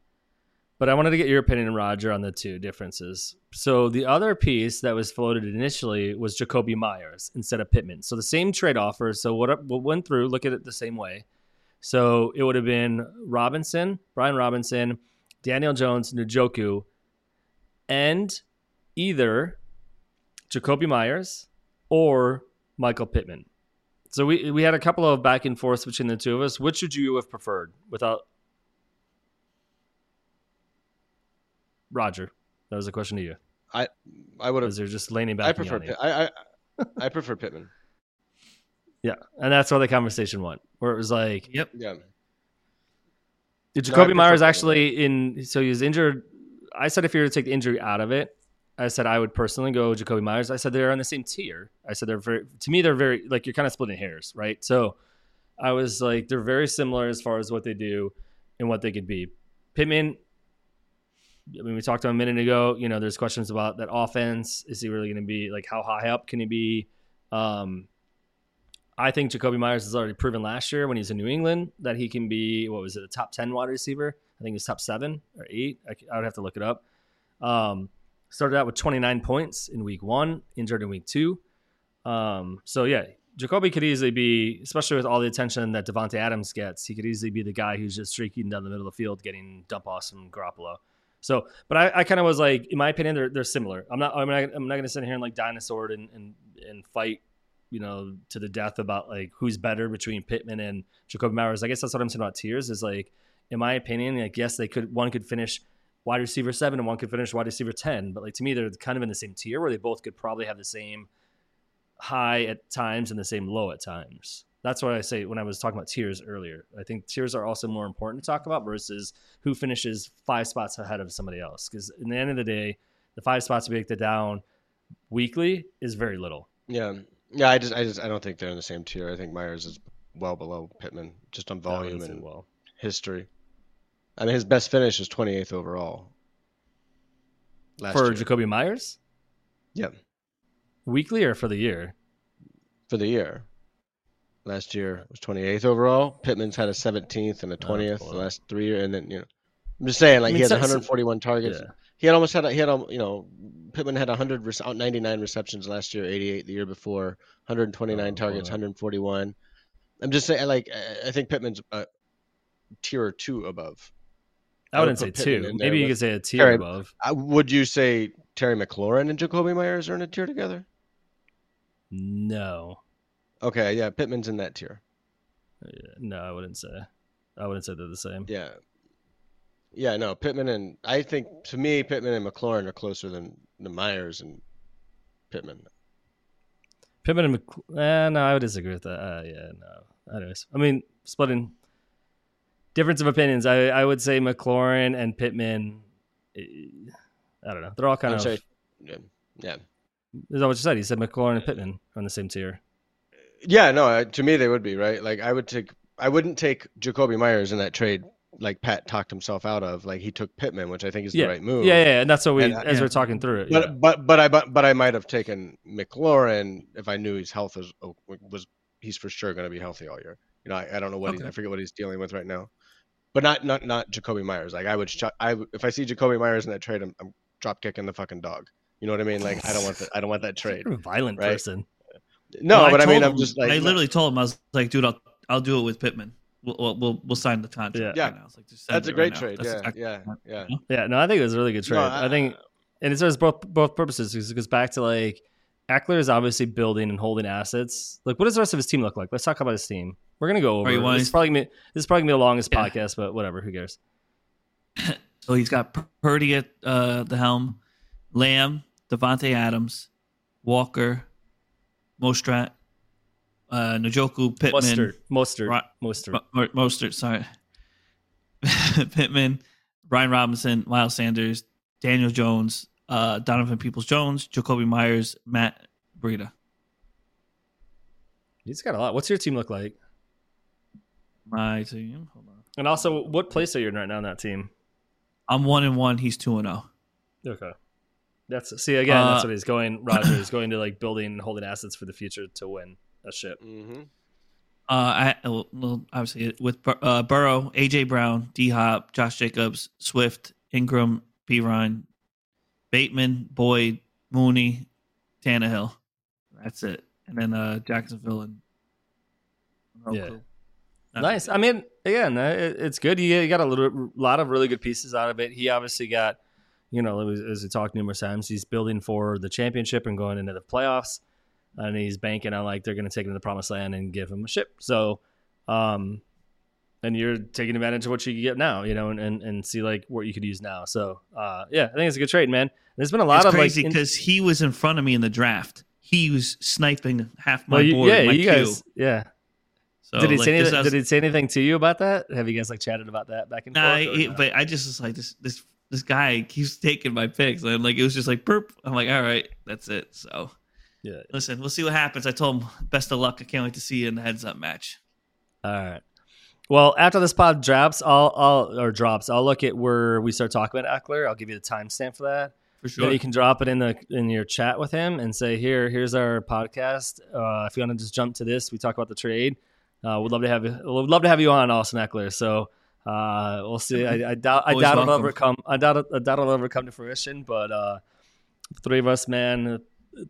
but I wanted to get your opinion, Roger, on the two differences. So the other piece that was floated initially was Jakobi Meyers instead of Pittman. So the same trade offer. So what what went through? Look at it the same way. So it would have been Robinson, Brian Robinson, Daniel Jones, Njoku, and either Jakobi Meyers or Michael Pittman. So we we had a couple of back and forths between the two of us. Which would you have preferred without Roger? That was a question to you. I I would have. Because they're just leaning back. I prefer. you. Pitt- I, I *laughs* I prefer Pittman. Yeah, and that's where the conversation went, where it was like, Yep. Yeah. did No, Jacoby prefer Myers actually in? So he was injured. I said if you were to take the injury out of it, I said I would personally go Jakobi Meyers. I said they're on the same tier. I said they're very. To me, they're very like you're kind of splitting hairs, right? So I was like, they're very similar as far as what they do and what they could be. Pittman. I mean, we talked him a minute ago. You know, there's questions about that offense. Is he really going to be like how high up can he be? Um, I think Jakobi Meyers has already proven last year when he's in New England that he can be what was it a top ten wide receiver? I think he was top seven or eight. I, I would have to look it up. Um, started out with 29 points in week one, injured in week two. Um, so yeah, Jakobi could easily be, especially with all the attention that Davante Adams gets, he could easily be the guy who's just streaking down the middle of the field, getting dump offs from Garoppolo. So, but I, I kind of was like, in my opinion, they're they're similar. I'm not I'm not I'm not going to sit here and like dinosaur and and and fight, you know, to the death about like who's better between Pittman and Jakobi Meyers. I guess that's what I'm saying about tiers is like, in my opinion, like yes, they could one could finish wide receiver seven and one could finish wide receiver 10. But like to me, they're kind of in the same tier where they both could probably have the same high at times and the same low at times. That's what I say when I was talking about tiers earlier. I think tiers are also more important to talk about versus who finishes five spots ahead of somebody else. Because in the end of the day, the five spots we make the down weekly is very little. Yeah, yeah. I just, I just, I don't think they're in the same tier. I think Meyers is well below Pittman just on volume and well. history. I mean, his best finish is 28th overall. For year. Jakobi Meyers? Yeah. Weekly or for the year? For the year. Last year was 28th overall. Pittman's had a 17th and a 20th oh, the last three years, and then you know, I'm just saying like I mean, he had 141 targets. Yeah. He had almost had a, he had you know Pittman had 100 99 receptions last year, 88 the year before, 129 oh, targets, 141. I'm just saying like I think Pittman's a tier or two above. I wouldn't say two. Maybe you could say a tier Terry, above. would you say Terry McLaurin and Jakobi Meyers are in a tier together? No. Okay, yeah, Pittman's in that tier. No, I wouldn't say. I wouldn't say they're the same. Yeah. Yeah, no, Pittman and I think to me Pittman and McLaurin are closer than the Meyers and Pittman. Pittman and McLaurin. Eh, no, I would disagree with that. Uh, yeah, no. Anyways, I mean, splitting difference of opinions. I I would say McLaurin and Pittman. Eh, I don't know. They're all kind I'm of. Sorry. Yeah. yeah. Is that what you said? You said McLaurin and Pittman on the same tier. Yeah, no. To me, they would be right. Like I would take. I wouldn't take Jakobi Meyers in that trade. Like Pat talked himself out of. Like he took Pittman, which I think is yeah. the right move. Yeah, yeah, and that's what we and, as yeah. we're talking through it. But yeah. but but I but, but I might have taken McLaurin if I knew his health was was he's for sure going to be healthy all year. You know, I, I don't know what okay. I forget what he's dealing with right now but not not not Jakobi Meyers. Like I would, I if I see Jakobi Meyers in that trade, I'm, I'm drop kicking the fucking dog. You know what I mean? Like I don't want that. I don't want that trade. *laughs* You're a violent right? person. No, but I, I mean, him, I'm just like I literally told him I was like, dude, I'll I'll do it with Pittman. We'll we'll we'll sign the contract. Yeah, yeah. Like, that's a great right trade. Yeah, exactly yeah, yeah, yeah. No, I think it was a really good trade. No, I, I, think, and it serves both both purposes. Because it goes back to like Ekeler is obviously building and holding assets. Like, what does the rest of his team look like? Let's talk about his team. We're gonna go over. Right, this, is probably gonna be, this is probably gonna be the longest yeah. podcast, but whatever. Who cares? *coughs* so he's got Purdy at uh, the helm, Lamb, Davante Adams, Walker, Mostert, uh, Njoku, Pittman, Mostert, Mostert, Mostert, Mostert. Sorry, *laughs* Pittman, Brian Robinson, Miles Sanders, Daniel Jones, uh, Donovan Peoples Jones, Jakobi Meyers, Matt Breida. He's got a lot. What's your team look like? My team. Hold on. And also, what place are you in right now on that team? I'm one and one. He's two and zero. Oh. Okay. That's see again. Uh, that's what he's going. *coughs* Roger is going to like building and holding assets for the future to win a ship. Mm-hmm. Uh, I well, obviously with uh, Burrow, AJ Brown, D Hop, Josh Jacobs, Swift, Engram, Perine, Bateman, Boyd, Mooney, Tannehill. That's it. And then uh, Jacksonville and yeah. Nice. I mean, again, uh, it's good. You got a little, lot of really good pieces out of it. He obviously got, you know, as we talked numerous times, he's building for the championship and going into the playoffs, and he's banking on like they're going to take him to the promised land and give him a ship. So, um, and you're taking advantage of what you get now, you know, and, and, and see like what you could use now. So, uh, yeah, I think it's a good trade, man. There's been a lot it's of crazy because like, in- he was in front of me in the draft. He was sniping half my well, board. Yeah, you queue. guys, yeah. So, did he like, say anything, was, did he say anything to you about that? Have you guys like chatted about that back and nah, forth? Nah, but I just was like this this this guy keeps taking my picks, and like it was just like burp. I'm like, all right, that's it. So yeah, listen, we'll see what happens. I told him best of luck. I can't wait to see you in the heads up match. All right. Well, after this pod drops, I'll, I'll or drops, I'll look at where we start talking about Ekeler. I'll give you the timestamp for that. For sure. Then you can drop it in the in your chat with him and say, "Here, here's our podcast. Uh, if you want to just jump to this, we talk about the trade. Uh, we'd love to have you. We'd love to have you on, Austin Ekeler. So uh, we'll see. I, I doubt. I doubt it'll ever come. I doubt. I doubt it'll ever come to fruition. But uh, three of us, man,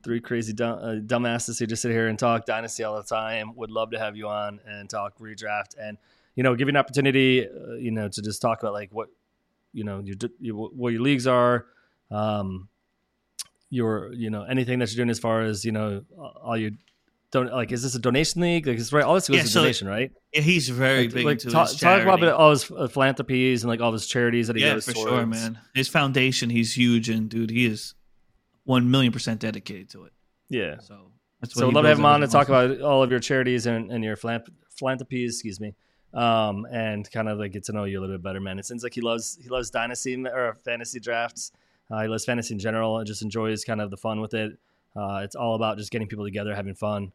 three crazy dumb, uh, dumbasses who just sit here and talk dynasty all the time. Would love to have you on and talk redraft and you know give you an opportunity. Uh, you know to just talk about like what you know your, your what your leagues are um, your you know anything that you're doing as far as you know all you don't like is this a donation league like it's right all this goes yeah, to so donation right Yeah, he's very Like, big like, talk, talk about all his philanthropies and like all his charities that he yeah, goes for towards. sure, man. His foundation, he's huge, and dude, he is one million percent dedicated to it. Yeah. So that's So we'd love to have him on to talk about all of your charities and, and your philanthrop- philanthropies, excuse me, um, and kind of like get to know you a little bit better, man. It seems like he loves he loves dynasty or fantasy drafts. Uh, he loves fantasy in general and just enjoys kind of the fun with it. Uh, it's all about just getting people together, having fun.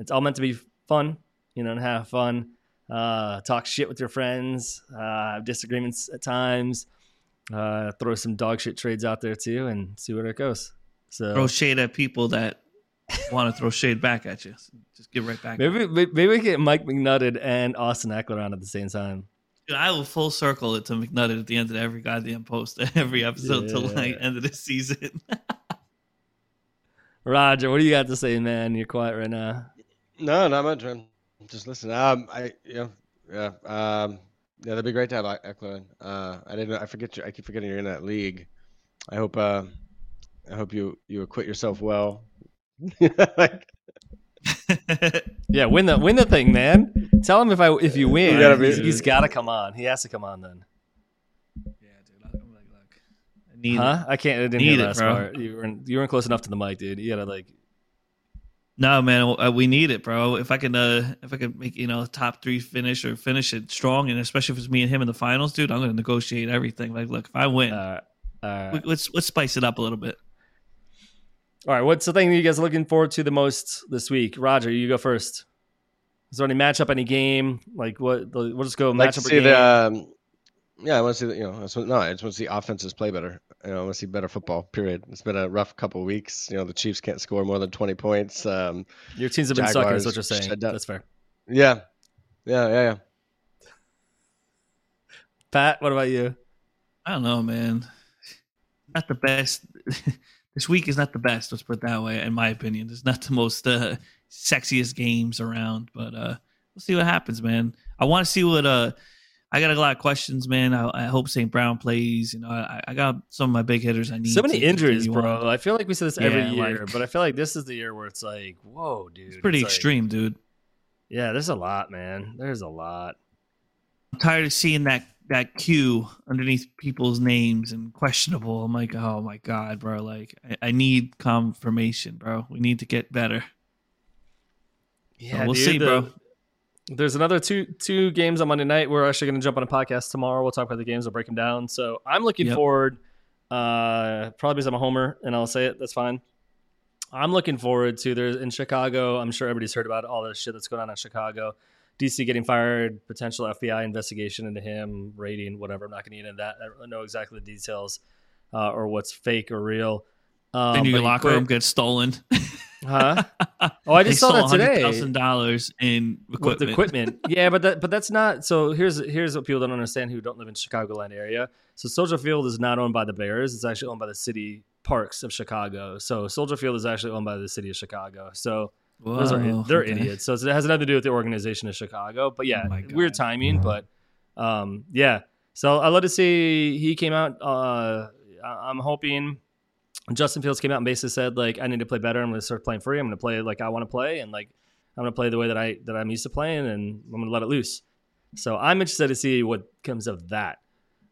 It's all meant to be fun, you know, and have fun. Uh, talk shit with your friends, uh, have disagreements at times, uh, throw some dog shit trades out there too, and see where it goes. So throw shade at people that want to throw shade back at you. Just get right back. Maybe maybe we get Mike McNutted and Austin Ekeler on at the same time. Dude, I will full circle it to McNutted at the end of every goddamn post, *laughs* every episode till Yeah. like end of the season. *laughs* Roger, what do you got to say, man? You're quiet right now. No, not much, man. Just listen. Um, I yeah, yeah. Um, yeah, that'd be great to have Eck- Ekeler. Uh, I didn't. I forget. You, I keep forgetting you're in that league. I hope. Uh, I hope you you acquit yourself well. *laughs* like, *laughs* Yeah, win the win the thing, man. Tell him if I if you win, You gotta be- he's, he's got to come on. He has to come on then. yeah, dude. I'm like, look, I need Huh? I can't. I didn't Need hear it, last bro. part. You weren't you weren't close enough to the mic, dude. You gotta like. No, man, uh, we need it, bro. If I can, uh, if I can make you know top three finish or finish it strong, and especially if it's me and him in the finals, dude, I'm gonna negotiate everything. Like, look, if I win, Uh, uh, let's let's spice it up a little bit. all right. What's the thing you guys are looking forward to the most this week? Roger, you go first. Is there any matchup, any game? Like what? We'll just go I'd like to matchup or see game. the. Um, yeah, I want to see. You know, I just want, no, I just want to see offenses play better. You know, I want to see better football. Period. It's been a rough couple of weeks. You know, the Chiefs can't score more than twenty points. Um, Your teams have been sucking. Is what you're saying. That's fair. yeah, yeah, yeah, yeah. Pat, what about you? I don't know, man. Not the best. *laughs* this week is not the best. Let's put it that way. In my opinion, it's not the most uh, sexiest games around, but uh, we'll see what happens, man. I want to see what. Uh, I got a lot of questions, man. I, I hope St. Brown plays. You know, I, I got some of my big hitters. I need So many injuries, bro. on. I feel like we say this every Yeah, year, like- but I feel like this is the year where it's like, whoa, dude. It's pretty like- extreme, dude. yeah, there's a lot, man. There's a lot. I'm tired of seeing that that Q underneath people's names and questionable. I'm like, oh my god, bro. Like, I, I need confirmation, bro. We need to get better. Yeah, we'll dude, see, the- bro. There's another two two games on Monday night. We're actually going to jump on a podcast tomorrow. We'll talk about the games. We'll break them down. So I'm looking Yep. forward. Uh, probably because I'm a homer, and I'll say it. That's fine. I'm looking forward to there's in Chicago. I'm sure everybody's heard about all the shit that's going on in Chicago. DC getting fired, potential FBI investigation into him, rating, whatever. I'm not going to get into that. I don't know exactly the details uh, or what's fake or real. Um, but your locker room gets stolen. *laughs* huh? Oh, I just saw that today. Thousand dollars in with equipment. equipment. yeah, but that but that's not. So here's here's what people don't understand who don't live in the Chicagoland area. So Soldier Field is not owned by the Bears. It's actually owned by the city parks of Chicago. So Soldier Field is actually owned by the city of Chicago. So those are they're okay. idiots. So it has nothing to do with the organization of Chicago. But yeah, Oh weird timing. But um, yeah. So I love to see he came out. Uh, I'm hoping Justin Fields came out and basically said like I need to play better. I'm going to start playing free. I'm going to play like I want to play, and like I'm going to play the way that I that I'm used to playing, and I'm going to let it loose. So I'm interested to see what comes of that.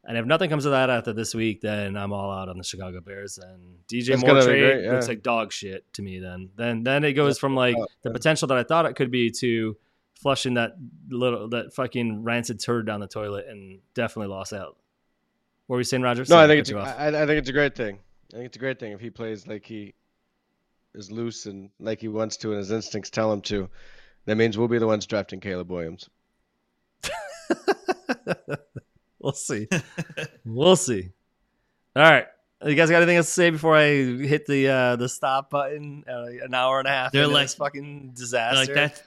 And if nothing comes of that after this week, then I'm all out on the Chicago Bears. And DJ That's Moore trade great, yeah. looks like dog shit to me. Then then then it goes from like the yeah. potential that I thought it could be to flushing that little that fucking rancid turd down the toilet, and definitely lost out. What were you saying, Roger? No, I think it's. I, I think it's a great thing. I think it's a great thing if he plays like he is loose and like he wants to, and his instincts tell him to. That means we'll be the ones drafting Caleb Williams. *laughs* we'll see. we'll see. All right. You guys got anything else to say before I hit the uh, the stop button? Uh, an hour and a half. They're like- this fucking disaster. like that.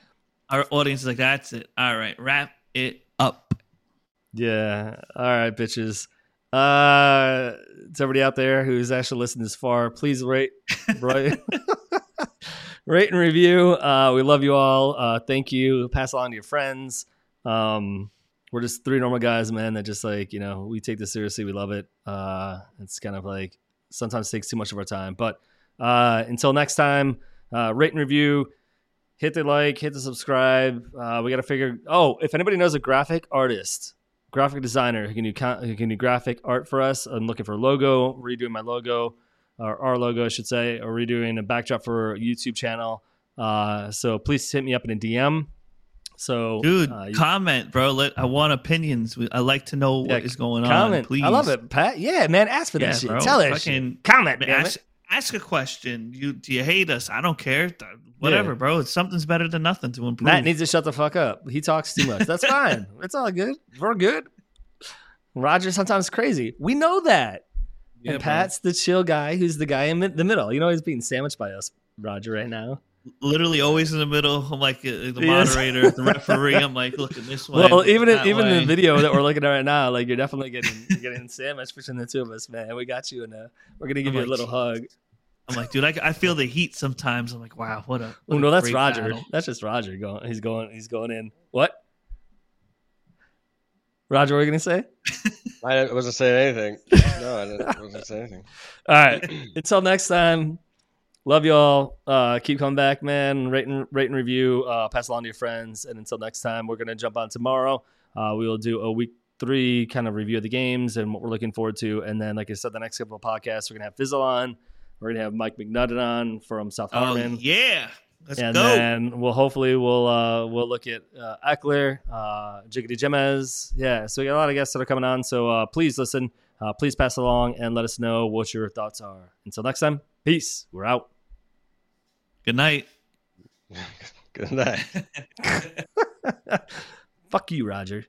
Our audience is like, that's it. All right, wrap it up. Yeah. All right, bitches. Uh, to everybody out there who's actually listened this far, please rate, rate, *laughs* rate and review. Uh, we love you all. Uh, thank you. Pass along to your friends. Um, we're just three normal guys, man. That just like you know, we take this seriously. We love it. Uh, it's kind of like sometimes takes too much of our time, but uh, until next time, uh, rate and review. hit the like, hit the subscribe. Uh, we got to figure. Oh, if anybody knows a graphic artist, graphic designer who can do who can do graphic art for us, I'm looking for a logo, redoing my logo, or our logo, I should say, or redoing a backdrop for a YouTube channel. Uh, so please hit me up in a DM. So, dude, uh, you, comment, bro. Let I want opinions. I like to know what is yeah, going comment. on. Please, I love it, Pat. Yeah, man, ask for that Yeah, shit. bro. Tell us. Comment, ask. Ask a question. You do you hate us? I don't care. Whatever, Yeah. bro. It's something's better than nothing to improve. Matt needs to shut the fuck up. He talks too much. That's *laughs* fine. it's all good. We're good. Roger sometimes crazy. We know that. Yeah, and bro. Pat's the chill guy who's the guy in the middle. You know he's being sandwiched by us, Roger, right now. literally always in the middle. I'm like uh, the Yes. moderator, the referee. I'm like looking this way. Well, even in, even way. the video that we're looking at right *laughs* now, like you're definitely getting you're getting sandwiched between the two of us, man. We got you, and uh, we're gonna give I'm you a like, little hug. I'm like, dude, I, I feel the heat sometimes. I'm like, wow, what a. what Oh a no, that's Roger. battle. That's just Roger going. He's going. He's going in. What? Roger, what are you gonna say? *laughs* I wasn't saying anything. No, I didn't, wasn't saying anything. *laughs* All right. Until next time. Love y'all. Uh, keep coming back, man. Rate and rate and review. Uh, pass along to your friends. And until next time, we're gonna jump on tomorrow. Uh, we will do a week three kind of review of the games and what we're looking forward to. And then, like I said, the next couple of podcasts, we're gonna have Fizzle on. We're gonna have Mike McNutton on from South Harmon. Oh yeah, let's and go. then we'll hopefully we'll uh, we'll look at uh, Eckler, uh, Jiggity Gemez. Yeah, so we got a lot of guests that are coming on. So uh, please listen, uh, please pass along, and let us know what your thoughts are. Until next time, peace. We're out. Good night. *laughs* Good night. *laughs* *laughs* Fuck you, Roger.